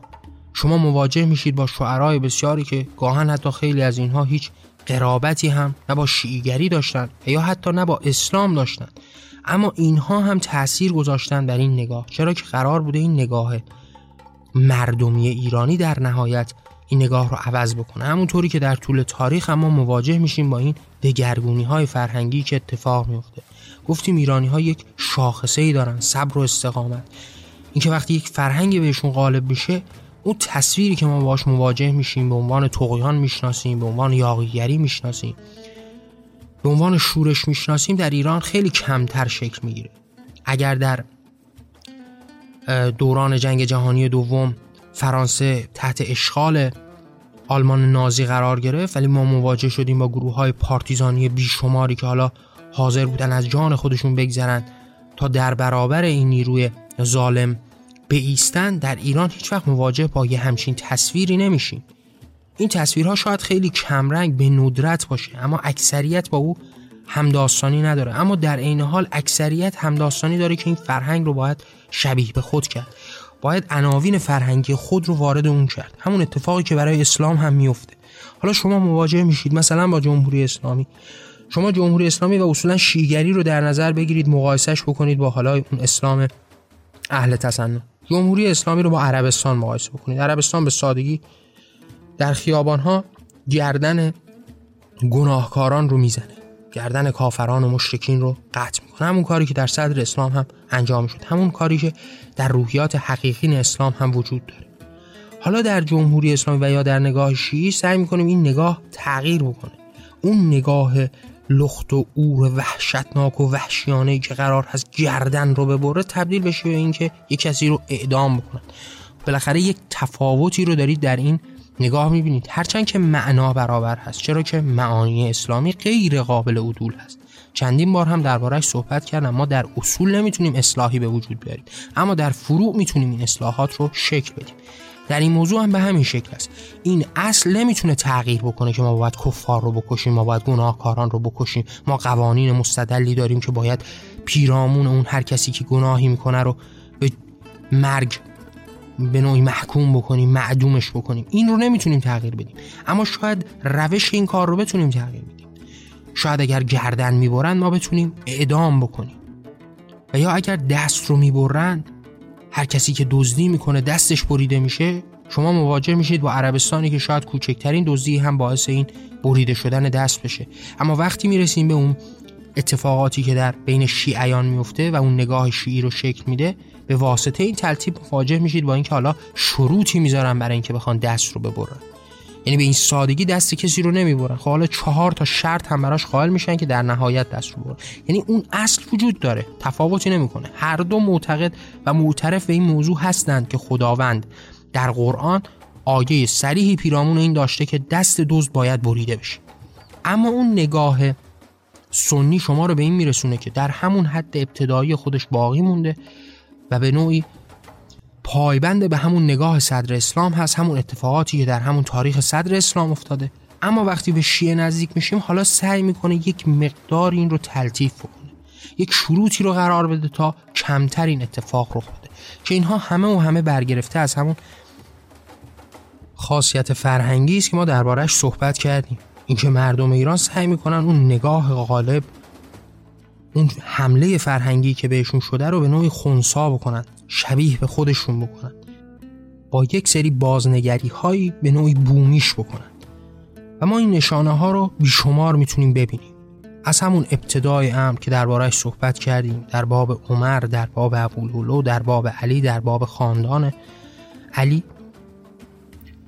شما مواجه میشید با شعرهای بسیاری که گاهن حتی خیلی از اینها هیچ قرابتی هم نه با شیعیگری داشتن یا حتی نه با اسلام داشتن. اما اینها هم تاثیر گذاشتن در این نگاه. چرا که قرار بوده این نگاه مردمی ایرانی در نهایت این نگاه رو عوض بکنه. همونطوری که در طول تاریخ اما مواجه میشیم با این دگرگونی های فرهنگی که اتفاق میفته گفتیم ایرانی ها یک شاخصه ای دارن صبر و استقامت. اینکه وقتی یک فرهنگی بهشون غالب میشه اون تصویری که ما باش مواجه میشیم به عنوان تقیان می‌شناسیم به عنوان یاغیگری می‌شناسیم به عنوان شورش می‌شناسیم در ایران خیلی کمتر شکل می‌گیره. اگر در دوران جنگ جهانی دوم فرانسه تحت اشغال آلمان نازی قرار گرفت ولی ما مواجه شدیم با گروه های پارتیزانی بیشماری که حالا حاضر بودن از جان خودشون بگذرن. تا در برابر این نیروی ظالم ایستن در ایران هیچ وقت مواجه با یه همچین تصویری نمیشیم. این تصویرها شاید خیلی کمرنگ به ندرت باشه اما اکثریت با او همداستانی نداره. اما در عین حال اکثریت همداستانی داره که این فرهنگ رو باید شبیه به خود کرد. باید عناوین فرهنگی خود رو وارد اون کرد. همون اتفاقی که برای اسلام هم میفته. حالا شما مواجه میشید مثلا با جمهوری اسلامی. شما جمهوری اسلامی و اصولا شیگری رو در نظر بگیرید مقایسش بکنید با حالا اون اسلام اهل تسنن. جمهوری اسلامی رو با عربستان مقایسه بکنید. عربستان به سادگی در خیابان ها گردن گناهکاران رو می‌زنه. گردن کافران و مشرکین رو قطع می‌کنه. همون کاری که در صدر اسلام هم انجام شد. همون کاری که در روحیات حقیقی اسلام هم وجود داره. حالا در جمهوری اسلامی و یا در نگاه شیعی سعی می‌کنیم این نگاه تغییر بکنه. اون نگاه لخت و اور وحشتناک و وحشیانه که قرار هست گردن رو ببره تبدیل بشه به اینکه یک کسی رو اعدام بکنن. بالاخره یک تفاوتی رو دارید در این نگاه می‌بینید هرچند که معنا برابر هست چرا که معانی اسلامی غیر قابل عدول هست. چندین بار هم دربارهش صحبت کردم ما در اصول نمی‌تونیم اصلاحی به وجود بیاریم اما در فروع می‌تونیم این اصلاحات رو شکل بدیم. در این موضوع هم به همین شکل است. این اصل نمی‌تونه تغییر بکنه که ما باید کفار رو بکشیم ما باید گناهکاران رو بکشیم. ما قوانین مستدلی داریم که باید پیرامون اون هر کسی که گناهی می‌کنه رو به مرگ به نوعی محکوم بکنیم معدومش بکنیم. این رو نمی‌تونیم تغییر بدیم. اما شاید روش این کار رو بتونیم تغییر بدیم. شاید اگر گردن می‌برند ما بتونیم اعدام بکنیم. و یا اگر دست رو می‌برند هر کسی که دزدی می‌کنه دستش بریده میشه شما مواجه میشید با عربستانی که شاید کوچکترین دزدی هم باعث این بریده شدن دست بشه. اما وقتی می‌رسیم به اون اتفاقاتی که در بین شیعیان میفته و اون نگاه شیعی رو شکل میده به واسطه این ترتیب مواجه میشید با اینکه حالا شروطی می‌ذارن برای اینکه بخوان دست رو ببرن. یعنی به این سادگی دست کسی رو نمی‌برن. خب حالا چهار تا شرط هم براش قائل میشن که در نهایت دست رو برن. یعنی اون اصل وجود داره. تفاوتی نمی‌کنه. هر دو معتقد و معترف به این موضوع هستند که خداوند در قرآن آیه سریحی پیرامون این داشته که دست دوز باید بریده بشه. اما اون نگاه سنی شما رو به این میرسونه که در همون حد ابتدایی خودش باقی مونده و به نوعی پایبند به همون نگاه صدر اسلام هست همون اتفاقاتی که در همون تاریخ صدر اسلام افتاده. اما وقتی به شیعه نزدیک میشیم حالا سعی می‌کنه یک مقدار این رو تلطیف بکنه. یک شروطی رو قرار بده تا کمتر این اتفاق رخ بده. که اینها همه و همه برگرفته از همون خاصیت فرهنگی است که ما دربارهش صحبت کردیم. اینکه مردم ایران سعی می‌کنن اون نگاه غالب اون حمله فرهنگی که بهشون شده رو به نوعی خونسا بکنن شبیه به خودشون بکنن. با یک سری بازنگری هایی به نوعی بومیش بکنن. و ما این نشانه ها رو بیشمار می‌تونیم ببینیم. از همون ابتدای امر که دربارهش صحبت کردیم در باب عمر در باب ابوالولو در باب علی در باب خاندان علی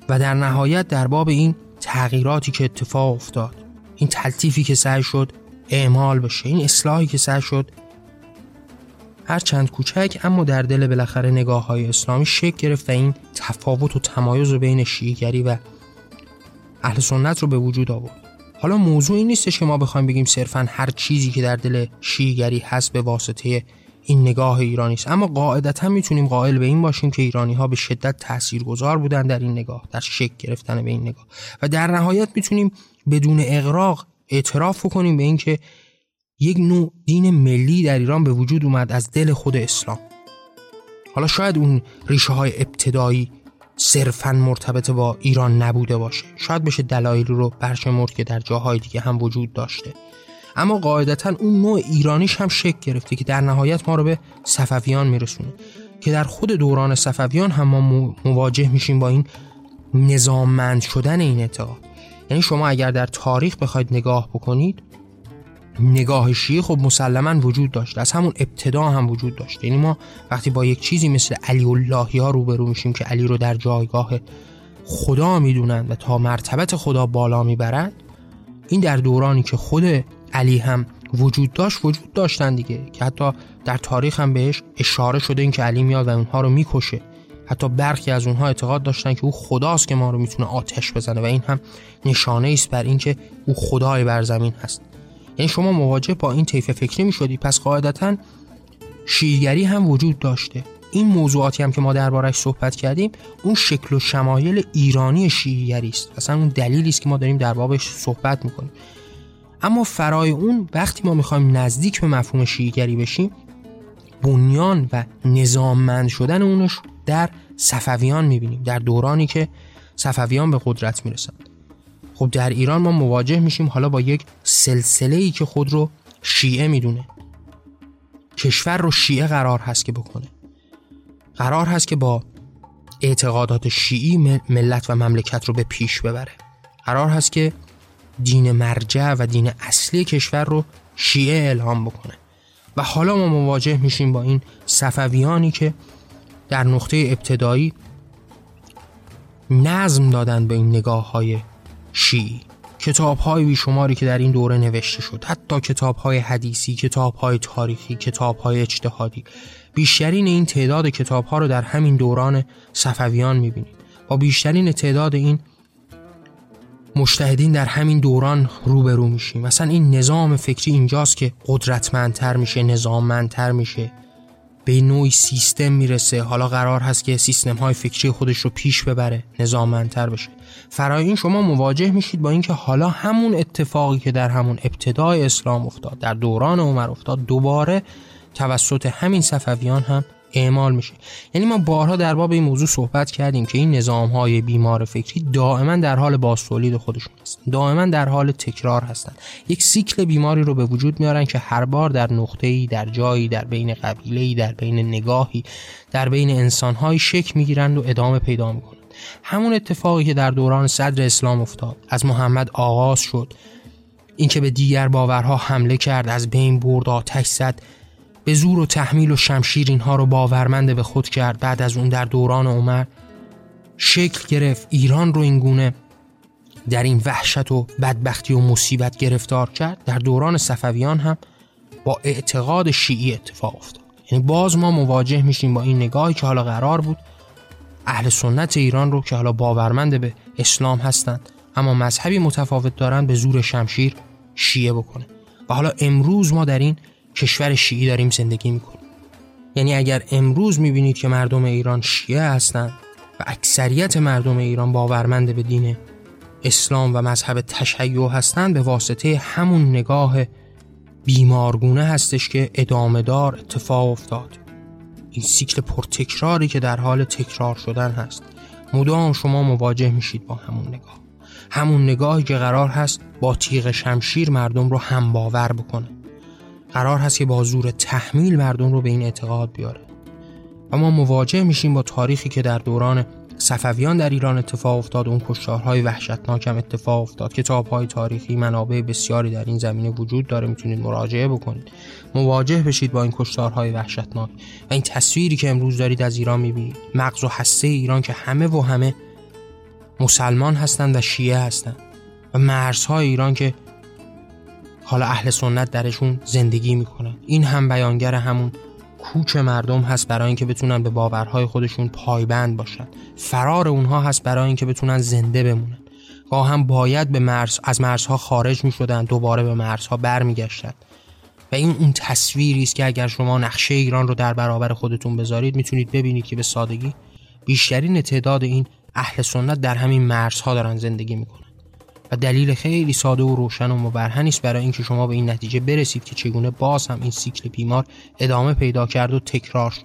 و در نهایت در باب این تغییراتی که اتفاق افتاد. این تلطیفی که سعی شد اعمال بشه. این اصلاحی که سعی شد. هر چند کوچک اما در دل بالاخره نگاه های اسلامی شکل گرفت و این تفاوت و تمایز رو بین شیعگری و اهل سنت رو به وجود آورد. حالا موضوع این نیستش که ما بخوایم بگیم صرفا هر چیزی که در دل شیعگری هست به واسطه این نگاه ایرانی است. اما قاعدتا می‌تونیم قائل به این باشیم که ایرانی ها به شدت تاثیرگذار بودن در این نگاه در شکل گرفتن به این نگاه. و در نهایت می‌تونیم بدون اغراق اعتراف کنیم به اینکه یک نوع دین ملی در ایران به وجود اومد از دل خود اسلام. حالا شاید اون ریشه های ابتدایی صرفا مرتبط با ایران نبوده باشه. شاید بشه دلایلی رو برشمرد که در جاهای دیگه هم وجود داشته. اما قاعدتا اون نوع ایرانیش هم شکل گرفته که در نهایت ما رو به صفویان میرسونه. که در خود دوران صفویان هم ما مواجه میشیم با این نظاممند شدن این اعتقاد یعنی شما اگر در تاریخ بخواید نگاه بکنید نگاه شیعه خب مسلما وجود داشت. از همون ابتدا هم وجود داشت. یعنی ما وقتی با یک چیزی مثل علی اللهی ها روبرو میشیم که علی رو در جایگاه خدا می‌دونن و تا مرتبت خدا بالا می‌برند این در دورانی که خود علی هم وجود داشت وجود داشتن دیگه. که حتی در تاریخ هم بهش اشاره شده این که علی میاد و اونها رو می‌کشه. حتی برخی از اونها اعتقاد داشتن که او خداست که ما رو می‌تونه آتش بزنه و این هم نشانه است بر اینکه او خدای بر زمین هست. یعنی شما مواجه با این طیف فکری می‌شدی پس قاعدتا شیعگری هم وجود داشته. این موضوعاتی هم که ما دربارش صحبت کردیم اون شکل و شمایل ایرانی شیعگری است اصلا اون دلیلی است که ما داریم در بابش صحبت می‌کنیم. اما فرای اون وقتی ما می‌خوایم نزدیک به مفهوم شیعگری بشیم بنیان و نظاممند شدن اونش در صفویان می‌بینیم در دورانی که صفویان به قدرت می‌رسند. خب در ایران ما مواجه میشیم حالا با یک سلسله ای که خود رو شیعه می‌دونه. کشور رو شیعه قرار هست که بکنه. قرار هست که با اعتقادات شیعی ملت و مملکت رو به پیش ببره. قرار هست که دین مرجع و دین اصلی کشور رو شیعه اعلام بکنه. و حالا ما مواجه میشیم با این صفویانی که در نقطه ابتدایی نظم دادن به این نگاه های شیعی. کتاب های بیشماری که در این دوره نوشته شد حتی کتاب های حدیثی کتاب های تاریخی کتاب های اجتهادی. بیشترین این تعداد کتاب ها رو در همین دوران صفویان می‌بینید. با بیشترین تعداد این مشتهدین در همین دوران روبرو میشیم. مثلا این نظام فکری اینجاست که قدرتمندتر میشه نظاممندتر میشه. به نوعی سیستم می‌رسه. حالا قرار هست که سیستم های فکری خودش رو پیش ببره نظاممندتر بشه. فرای این شما مواجه میشید با اینکه حالا همون اتفاقی که در همون ابتدای اسلام افتاد در دوران عمر افتاد دوباره توسط همین صفویان هم اعمال میشه. یعنی ما بارها در باب این موضوع صحبت کردیم که این نظام های بیمار فکری دائما در حال بازتولید خودشون هستن. دائما در حال تکرار هستن. یک سیکل بیماری رو به وجود میارن که هر بار در نقطه ای در جایی در بین قبیله ای در بین نگاهی در بین انسان های شک می‌گیرند و ادامه پیدا می‌کنند. همون اتفاقی که در دوران صدر اسلام افتاد. از محمد آغاز شد. اینکه به دیگر باورها حمله کرد. از بین برد آتش زد. به زور و تحمیل و شمشیر اینها رو باورمند به خود کرد. بعد از اون در دوران عمر شکل گرفت ایران رو این گونه در این وحشت و بدبختی و مصیبت گرفتار کرد. در دوران صفویان هم با اعتقاد شیعی اتفاق افتاد. یعنی باز ما مواجه میشیم با این نگاهی که حالا قرار بود اهل سنت ایران رو که حالا باورمند به اسلام هستند اما مذهبی متفاوت دارند به زور شمشیر شیعه بکنه. و حالا امروز ما در این کشور شیعی داریم زندگی می‌کنیم. یعنی اگر امروز می‌بینید که مردم ایران شیعه هستند و اکثریت مردم ایران باورمند به دین اسلام و مذهب تشیع هستند به واسطه همون نگاه بیمارگونه هستش که ادامه دار اتفاق افتاد. این سیکل پرتکراری که در حال تکرار شدن هست. مدام شما مواجه میشید با همون نگاه. همون نگاهی که قرار هست با تیغ شمشیر مردم رو هم باور بکنه. قرار هست که با زور تحمیل مردم رو به این اعتقاد بیاره. و ما مواجه میشیم با تاریخی که در دوران صفویان در ایران اتفاق افتاد اون کشتارهای وحشتناک هم اتفاق افتاد. کتابهای تاریخی منابع بسیاری در این زمینه وجود داره می‌تونید مراجعه بکنید. مواجه بشید با این کشتارهای وحشتناک و این تصویری که امروز دارید از ایران می‌بینید. مغز و حسه ایران که همه و همه مسلمان هستند و شیعه هستند و مرزهای ایران که حالا اهل سنت درشون زندگی می‌کنن. این هم بیانگر همون کوچ مردم هست برای اینکه بتونن به باورهای خودشون پایبند باشن. فرار اونها هست برای اینکه بتونن زنده بمونن. گاه هم باید به مرز از مرزها خارج می‌شدن دوباره به مرزها برمیگشتن. و این اون تصویری است که اگر شما نقشه ایران رو در برابر خودتون بذارید می‌تونید ببینید که به سادگی بیشترین تعداد این اهل سنت در همین مرزها دارن زندگی می‌کنن. و دلیل خیلی ساده و روشن و مبرهنی است برای اینکه شما به این نتیجه برسید که چگونه باز هم این سیکل بیمار ادامه پیدا کرد و تکرار شد.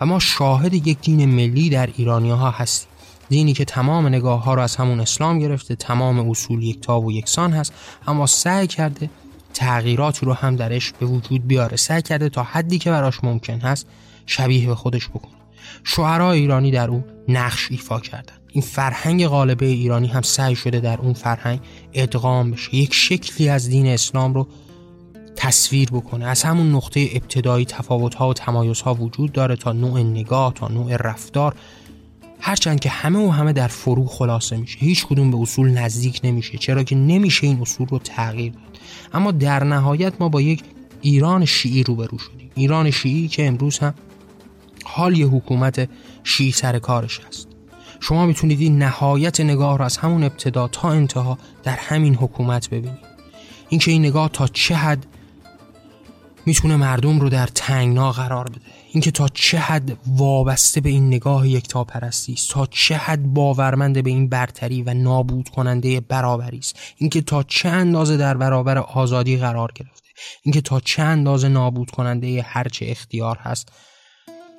و ما شاهد یک دین ملی در ایرانی ها هستیم. دینی که تمام نگاه ها را از همون اسلام گرفته تمام اصول یکتا و یکسان هست اما سعی کرده تغییراتی رو هم درش به وجود بیاره. سعی کرده تا حدی که براش ممکن هست شبیه به خودش بکنه. شعرای ایرانی در او نقش ایفا کردن. این فرهنگ غالبه ایرانی هم سعی شده در اون فرهنگ ادغام بشه. یک شکلی از دین اسلام رو تصویر بکنه. از همون نقطه ابتدایی تفاوت ها و تمایز ها وجود داره تا نوع نگاه تا نوع رفتار. هرچند که همه و همه در فرو خلاصه میشه. هیچ کدوم به اصول نزدیک نمیشه چرا که نمیشه این اصول رو تغییر داد. اما در نهایت ما با یک ایران شیعی روبرو شدیم. ایران شیعی که امروز هم حال یه حکومت شیعی سر کارش هست. شما می‌تونید این نهایت نگاه را از همون ابتدا تا انتها در همین حکومت ببینید. اینکه این نگاه تا چه حد می‌تونه مردم رو در تنگنا قرار بده. اینکه تا چه حد وابسته به این نگاه یکتا پرستی است. تا چه حد باورمند به این برتری و نابود کننده برابری است. اینکه تا چه اندازه در برابر آزادی قرار گرفته. اینکه تا چه اندازه نابود کننده هرچه اختیار هست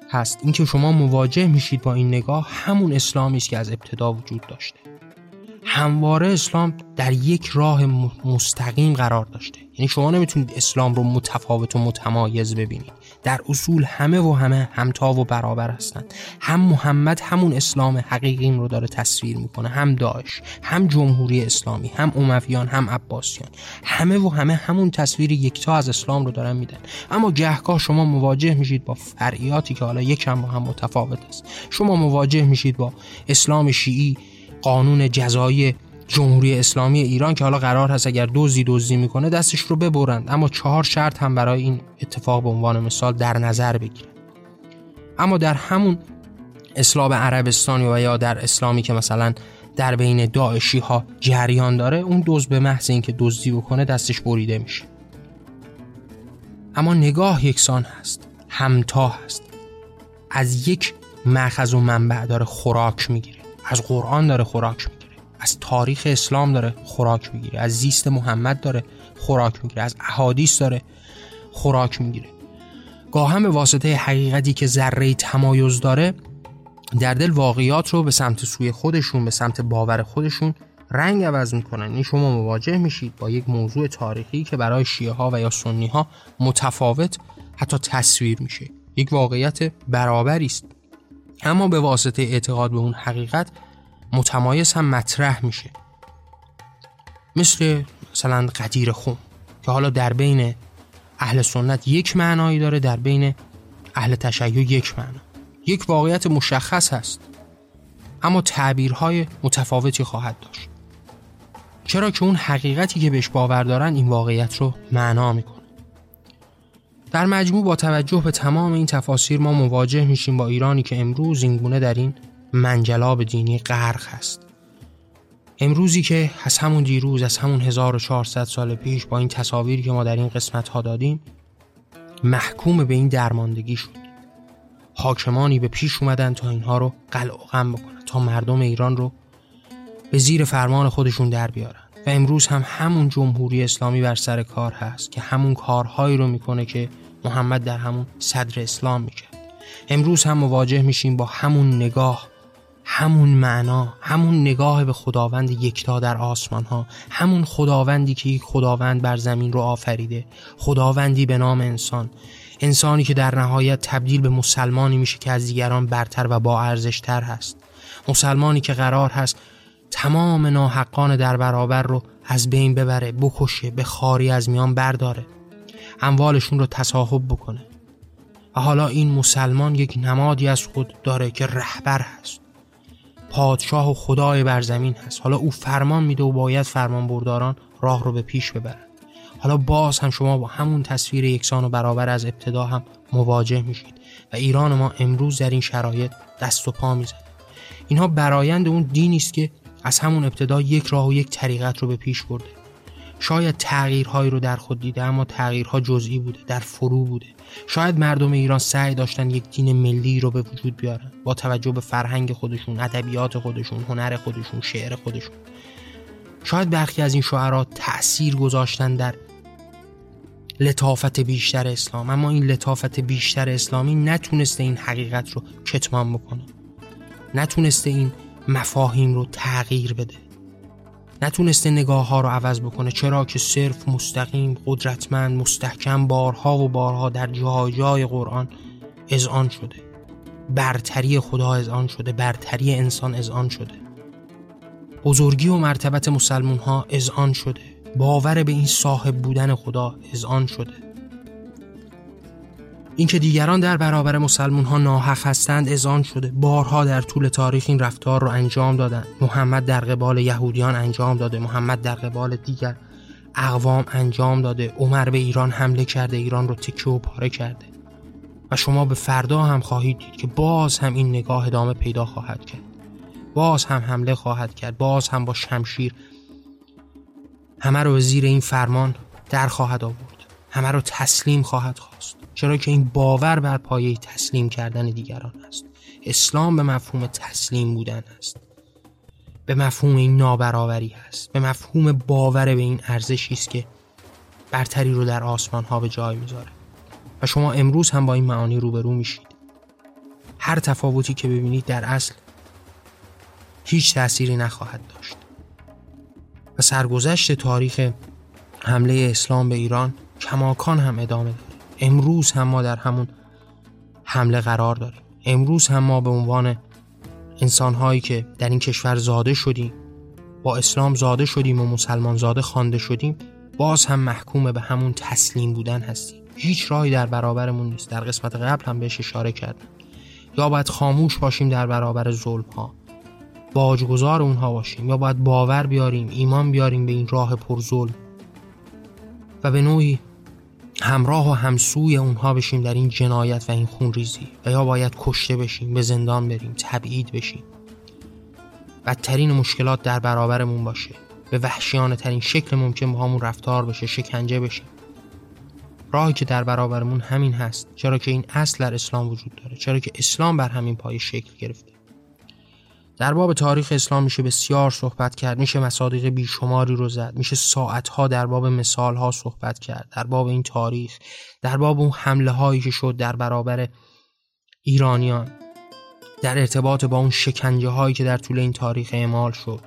هست. اینکه شما مواجه میشید با این نگاه همون اسلامی است که از ابتدا وجود داشته. همواره اسلام در یک راه مستقیم قرار داشته. یعنی شما نمی‌تونید اسلام رو متفاوت و متمایز ببینید. در اصول همه و همه همتا و برابر هستند. هم محمد همون اسلام حقیقی رو داره تصویر می‌کنه هم داعش هم جمهوری اسلامی هم امویان هم عباسیان. همه و همه همون تصویر یکتا از اسلام رو دارن میدن. اما گهگاه شما مواجه میشید با فرعیاتی که حالا یکم با هم متفاوت است. شما مواجه میشید با اسلام شیعی قانون جزایی جمهوری اسلامی ایران که حالا قرار هست اگر دزدی دزدی می‌کنه دستش رو ببرند اما چهار شرط هم برای این اتفاق به عنوان مثال در نظر بگیرن. اما در همون اسلام عربستانی و یا در اسلامی که مثلا در بین داعشی ها جریان داره اون دوز به محض اینکه دزدی بکنه دستش بریده میشه. اما نگاه یکسان هست همتا هست. از یک مخز و منبع داره خوراک می‌گیره. از قرآن داره خوراک می‌گیره. از تاریخ اسلام داره خوراک می‌گیره از زیست محمد داره خوراک می‌گیره از احادیث داره خوراک می‌گیره. گاه هم به واسطه حقیقتی که ذره تمایز داره در دل واقعیات رو به سمت سوی خودشون به سمت باور خودشون رنگ عوض می‌کنن. این شما مواجه میشید با یک موضوع تاریخی که برای شیعه ها و یا سنی ها متفاوت حتی تصویر میشه. یک واقعیت برابری است. اما به واسطه اعتقاد به اون حقیقت متمایز هم مطرح میشه. مثل مثلا قدیر خون که حالا در بین اهل سنت یک معنایی داره در بین اهل تشیع یک معنا. یک واقعیت مشخص هست اما تعبیرهای متفاوتی خواهد داشت. چرا که اون حقیقتی که بهش باور دارن این واقعیت رو معنا می‌کنه. در مجموع با توجه به تمام این تفاسیر ما مواجه میشیم با ایرانی که امروز اینگونه در این منجلاب دینی غرق هست امروزی که از همون دیروز از همون 1400 سال پیش با این تصاویری که ما در این قسمت ها دادیم محکوم به این درماندگی شد. حاکمانی به پیش اومدن تا اینها رو قلع و غم بکنن تا مردم ایران رو به زیر فرمان خودشون در بیارن. و امروز هم همون جمهوری اسلامی بر سر کار هست که همون کارهایی رو می‌کنه که محمد در همون صدر اسلام می‌کرد. امروز هم مواجه میشیم با همون نگاه همون معنا همون نگاه به خداوند یکتا در آسمان ها همون خداوندی که یک خداوند بر زمین رو آفریده. خداوندی به نام انسان. انسانی که در نهایت تبدیل به مسلمانی میشه که از دیگران برتر و با ارزشتر هست. مسلمانی که قرار هست تمام ناحقان در برابر رو از بین ببره بکشه به خاری از میان برداره. اموالشون رو تصاحب بکنه. و حالا این مسلمان یک نمادی از خود داره که رهبر هست. پادشاه و خدای بر زمین هست. حالا او فرمان میده و باید فرمان برداران راه رو به پیش ببرند حالا باز هم شما با همون تصویر یکسان و برابر از ابتدا هم مواجه میشید و ایران ما امروز در این شرایط دست و پا می‌زنه. اینها برایند اون دینی است که از همون ابتدا یک راه و یک طریقت رو به پیش برده. شاید تغییرهایی رو در خود دیده اما تغییرها جزئی بوده در فرو بوده. شاید مردم ایران سعی داشتن یک دین ملی رو به وجود بیارن. با توجه به فرهنگ خودشون ادبیات خودشون هنر خودشون شعر خودشون. شاید برخی از این شعرا تأثیر گذاشتن در لطافت بیشتر اسلام. اما این لطافت بیشتر اسلامی نتونسته این حقیقت رو کتمان بکنه. نتونسته این مفاهیم رو تغییر بده. نتونسته نگاه ها رو عوض بکنه. چرا که صرف مستقیم قدرتمند مستحکم بارها و بارها در جای جای قرآن اذعان شده. برتری خدا اذعان شده. برتری انسان اذعان شده. بزرگی و مرتبت مسلمون ها اذعان شده. باور به این صاحب بودن خدا اذعان شده. اینکه دیگران در برابر مسلمون ها ناحق هستند ازان شده. بارها در طول تاریخ این رفتار رو انجام دادن. محمد در قبال یهودیان انجام داده محمد در قبال دیگر اقوام انجام داده. عمر به ایران حمله کرده ایران رو تکه و پاره کرده. و شما به فردا هم خواهید دید که باز هم این نگاه ادامه پیدا خواهد کرد. باز هم حمله خواهد کرد. باز هم با شمشیر. همه رو زیر این فرمان در خواهد آورد. همه رو تسلیم خواهد خواست. چرا که این باور بر پایه تسلیم کردن دیگران است. اسلام به مفهوم تسلیم بودن است. به مفهوم این نابرابری است به مفهوم باور به این ارزشی است که برتری رو در آسمان ها به جای می‌ذاره. و شما امروز هم با این معانی روبرو میشید. هر تفاوتی که ببینید در اصل هیچ تأثیری نخواهد داشت. و سرگذشت تاریخ حمله اسلام به ایران کماکان هم ادامه داره امروز هم ما در همون حمله قرار داریم. امروز هم ما به عنوان انسانهایی که در این کشور زاده شدیم با اسلام زاده شدیم و مسلمان زاده خوانده شدیم باز هم محکوم به همون تسلیم بودن هستیم. هیچ راهی در برابرمون نیست. در قسمت قبل هم بهش اشاره کردم. یا باید خاموش باشیم در برابر ظلم ها باجگذار اونها باشیم. یا باید باور بیاریم ایمان بیاریم به این راه پر ظلم و به نوعی همراه و همسوی اونها بشیم در این جنایت و این خونریزی و یا باید کشته بشیم به زندان بریم تبعید بشیم. بدترین مشکلات در برابرمون باشه. به وحشیانه ترین شکل ممکن با همون رفتار بشه شکنجه بشه راهی که در برابرمون همین هست. چرا که این اصل در اسلام وجود داره. چرا که اسلام بر همین پای شکل گرفته. در باب تاریخ اسلام میشه بسیار صحبت کرد میشه مصادیق بیشماری رو زد میشه ساعتها در باب مثال ها صحبت کرد در باب این تاریخ در باب اون حمله هایی که شد در برابر ایرانیان در ارتباط با اون شکنجه هایی که در طول این تاریخ اعمال شد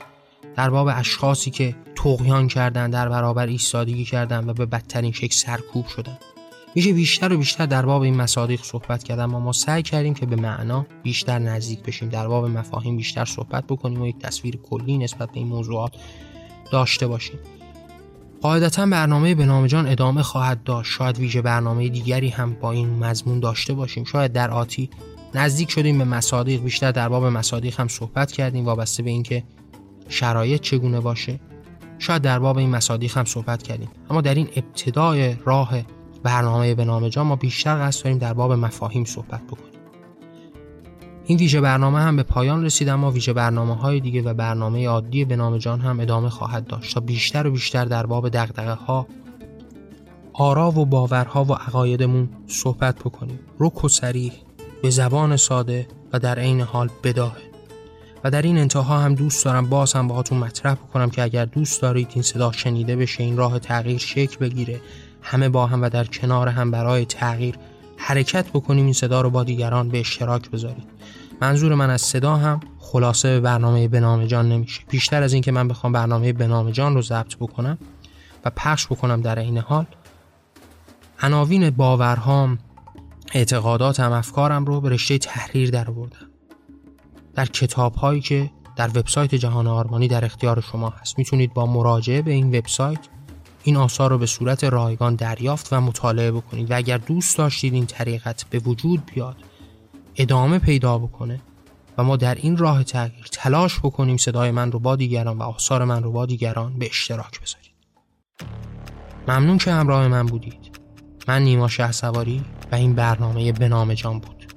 در باب اشخاصی که تقیان کردند در برابر ایستادگی کردند و به بدترین شکل سرکوب شدند میشه بیشتر و بیشتر در باب این مصادیق صحبت کردن اما ما سعی کردیم که به معنا بیشتر نزدیک بشیم در باب مفاهیم بیشتر صحبت بکنیم و یک تصویر کلی نسبت به این موضوعات داشته باشیم. قاعدتا برنامه به نام جان ادامه خواهد داشت. شاید ویژه برنامه دیگری هم با این مضمون داشته باشیم. شاید در آتی نزدیک شدیم به مصادیق بیشتر در باب مصادیق هم صحبت کردیم وابسته به اینکه شرایط چگونه باشه. شاید در باب این مصادیق هم صحبت کردیم. اما در این ابتدای راه برنامه به نام جان ما بیشتر قصد داریم در باب مفاهیم صحبت بکنیم. این ویژه برنامه هم به پایان رسید اما ویژه برنامه های دیگه و برنامه عادی به نام جان هم ادامه خواهد داشت تا بیشتر و بیشتر در باب دقدقه ها آرا و باورها و عقایدمون صحبت بکنیم. رک و سریح به زبان ساده و در عین حال بداهه. و در این انتها هم دوست دارم باز هم باهاتون مطرح بکنم که اگر دوست دارید این صدا شنیده بشه این راه تغییر شکل بگیره. همه با هم و در کنار هم برای تغییر حرکت بکنیم این صدا رو با دیگران به اشتراک بذارید منظور من از صدا هم خلاصه به برنامه بنام جان نمیشه. بیشتر از اینکه من بخوام برنامه بنام جان رو ضبط بکنم و پخش بکنم در این حال عناوین باورهام اعتقاداتم افکارم رو به رشته تحریر در بردم در کتاب هایی که در وبسایت جهان آرمانی در اختیار شما هست. می‌تونید با مراجعه به این وبسایت این آثار رو به صورت رایگان دریافت و مطالعه بکنید و اگر دوست داشتید این طریقت به وجود بیاد ادامه پیدا بکنه و ما در این راه تغییر تلاش بکنیم صدای من رو با دیگران و آثار من رو با دیگران به اشتراک بذارید. ممنون که همراه من بودید. من نیما شه سواری و این برنامه به نام جان بود.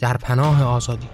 در پناه آزادی.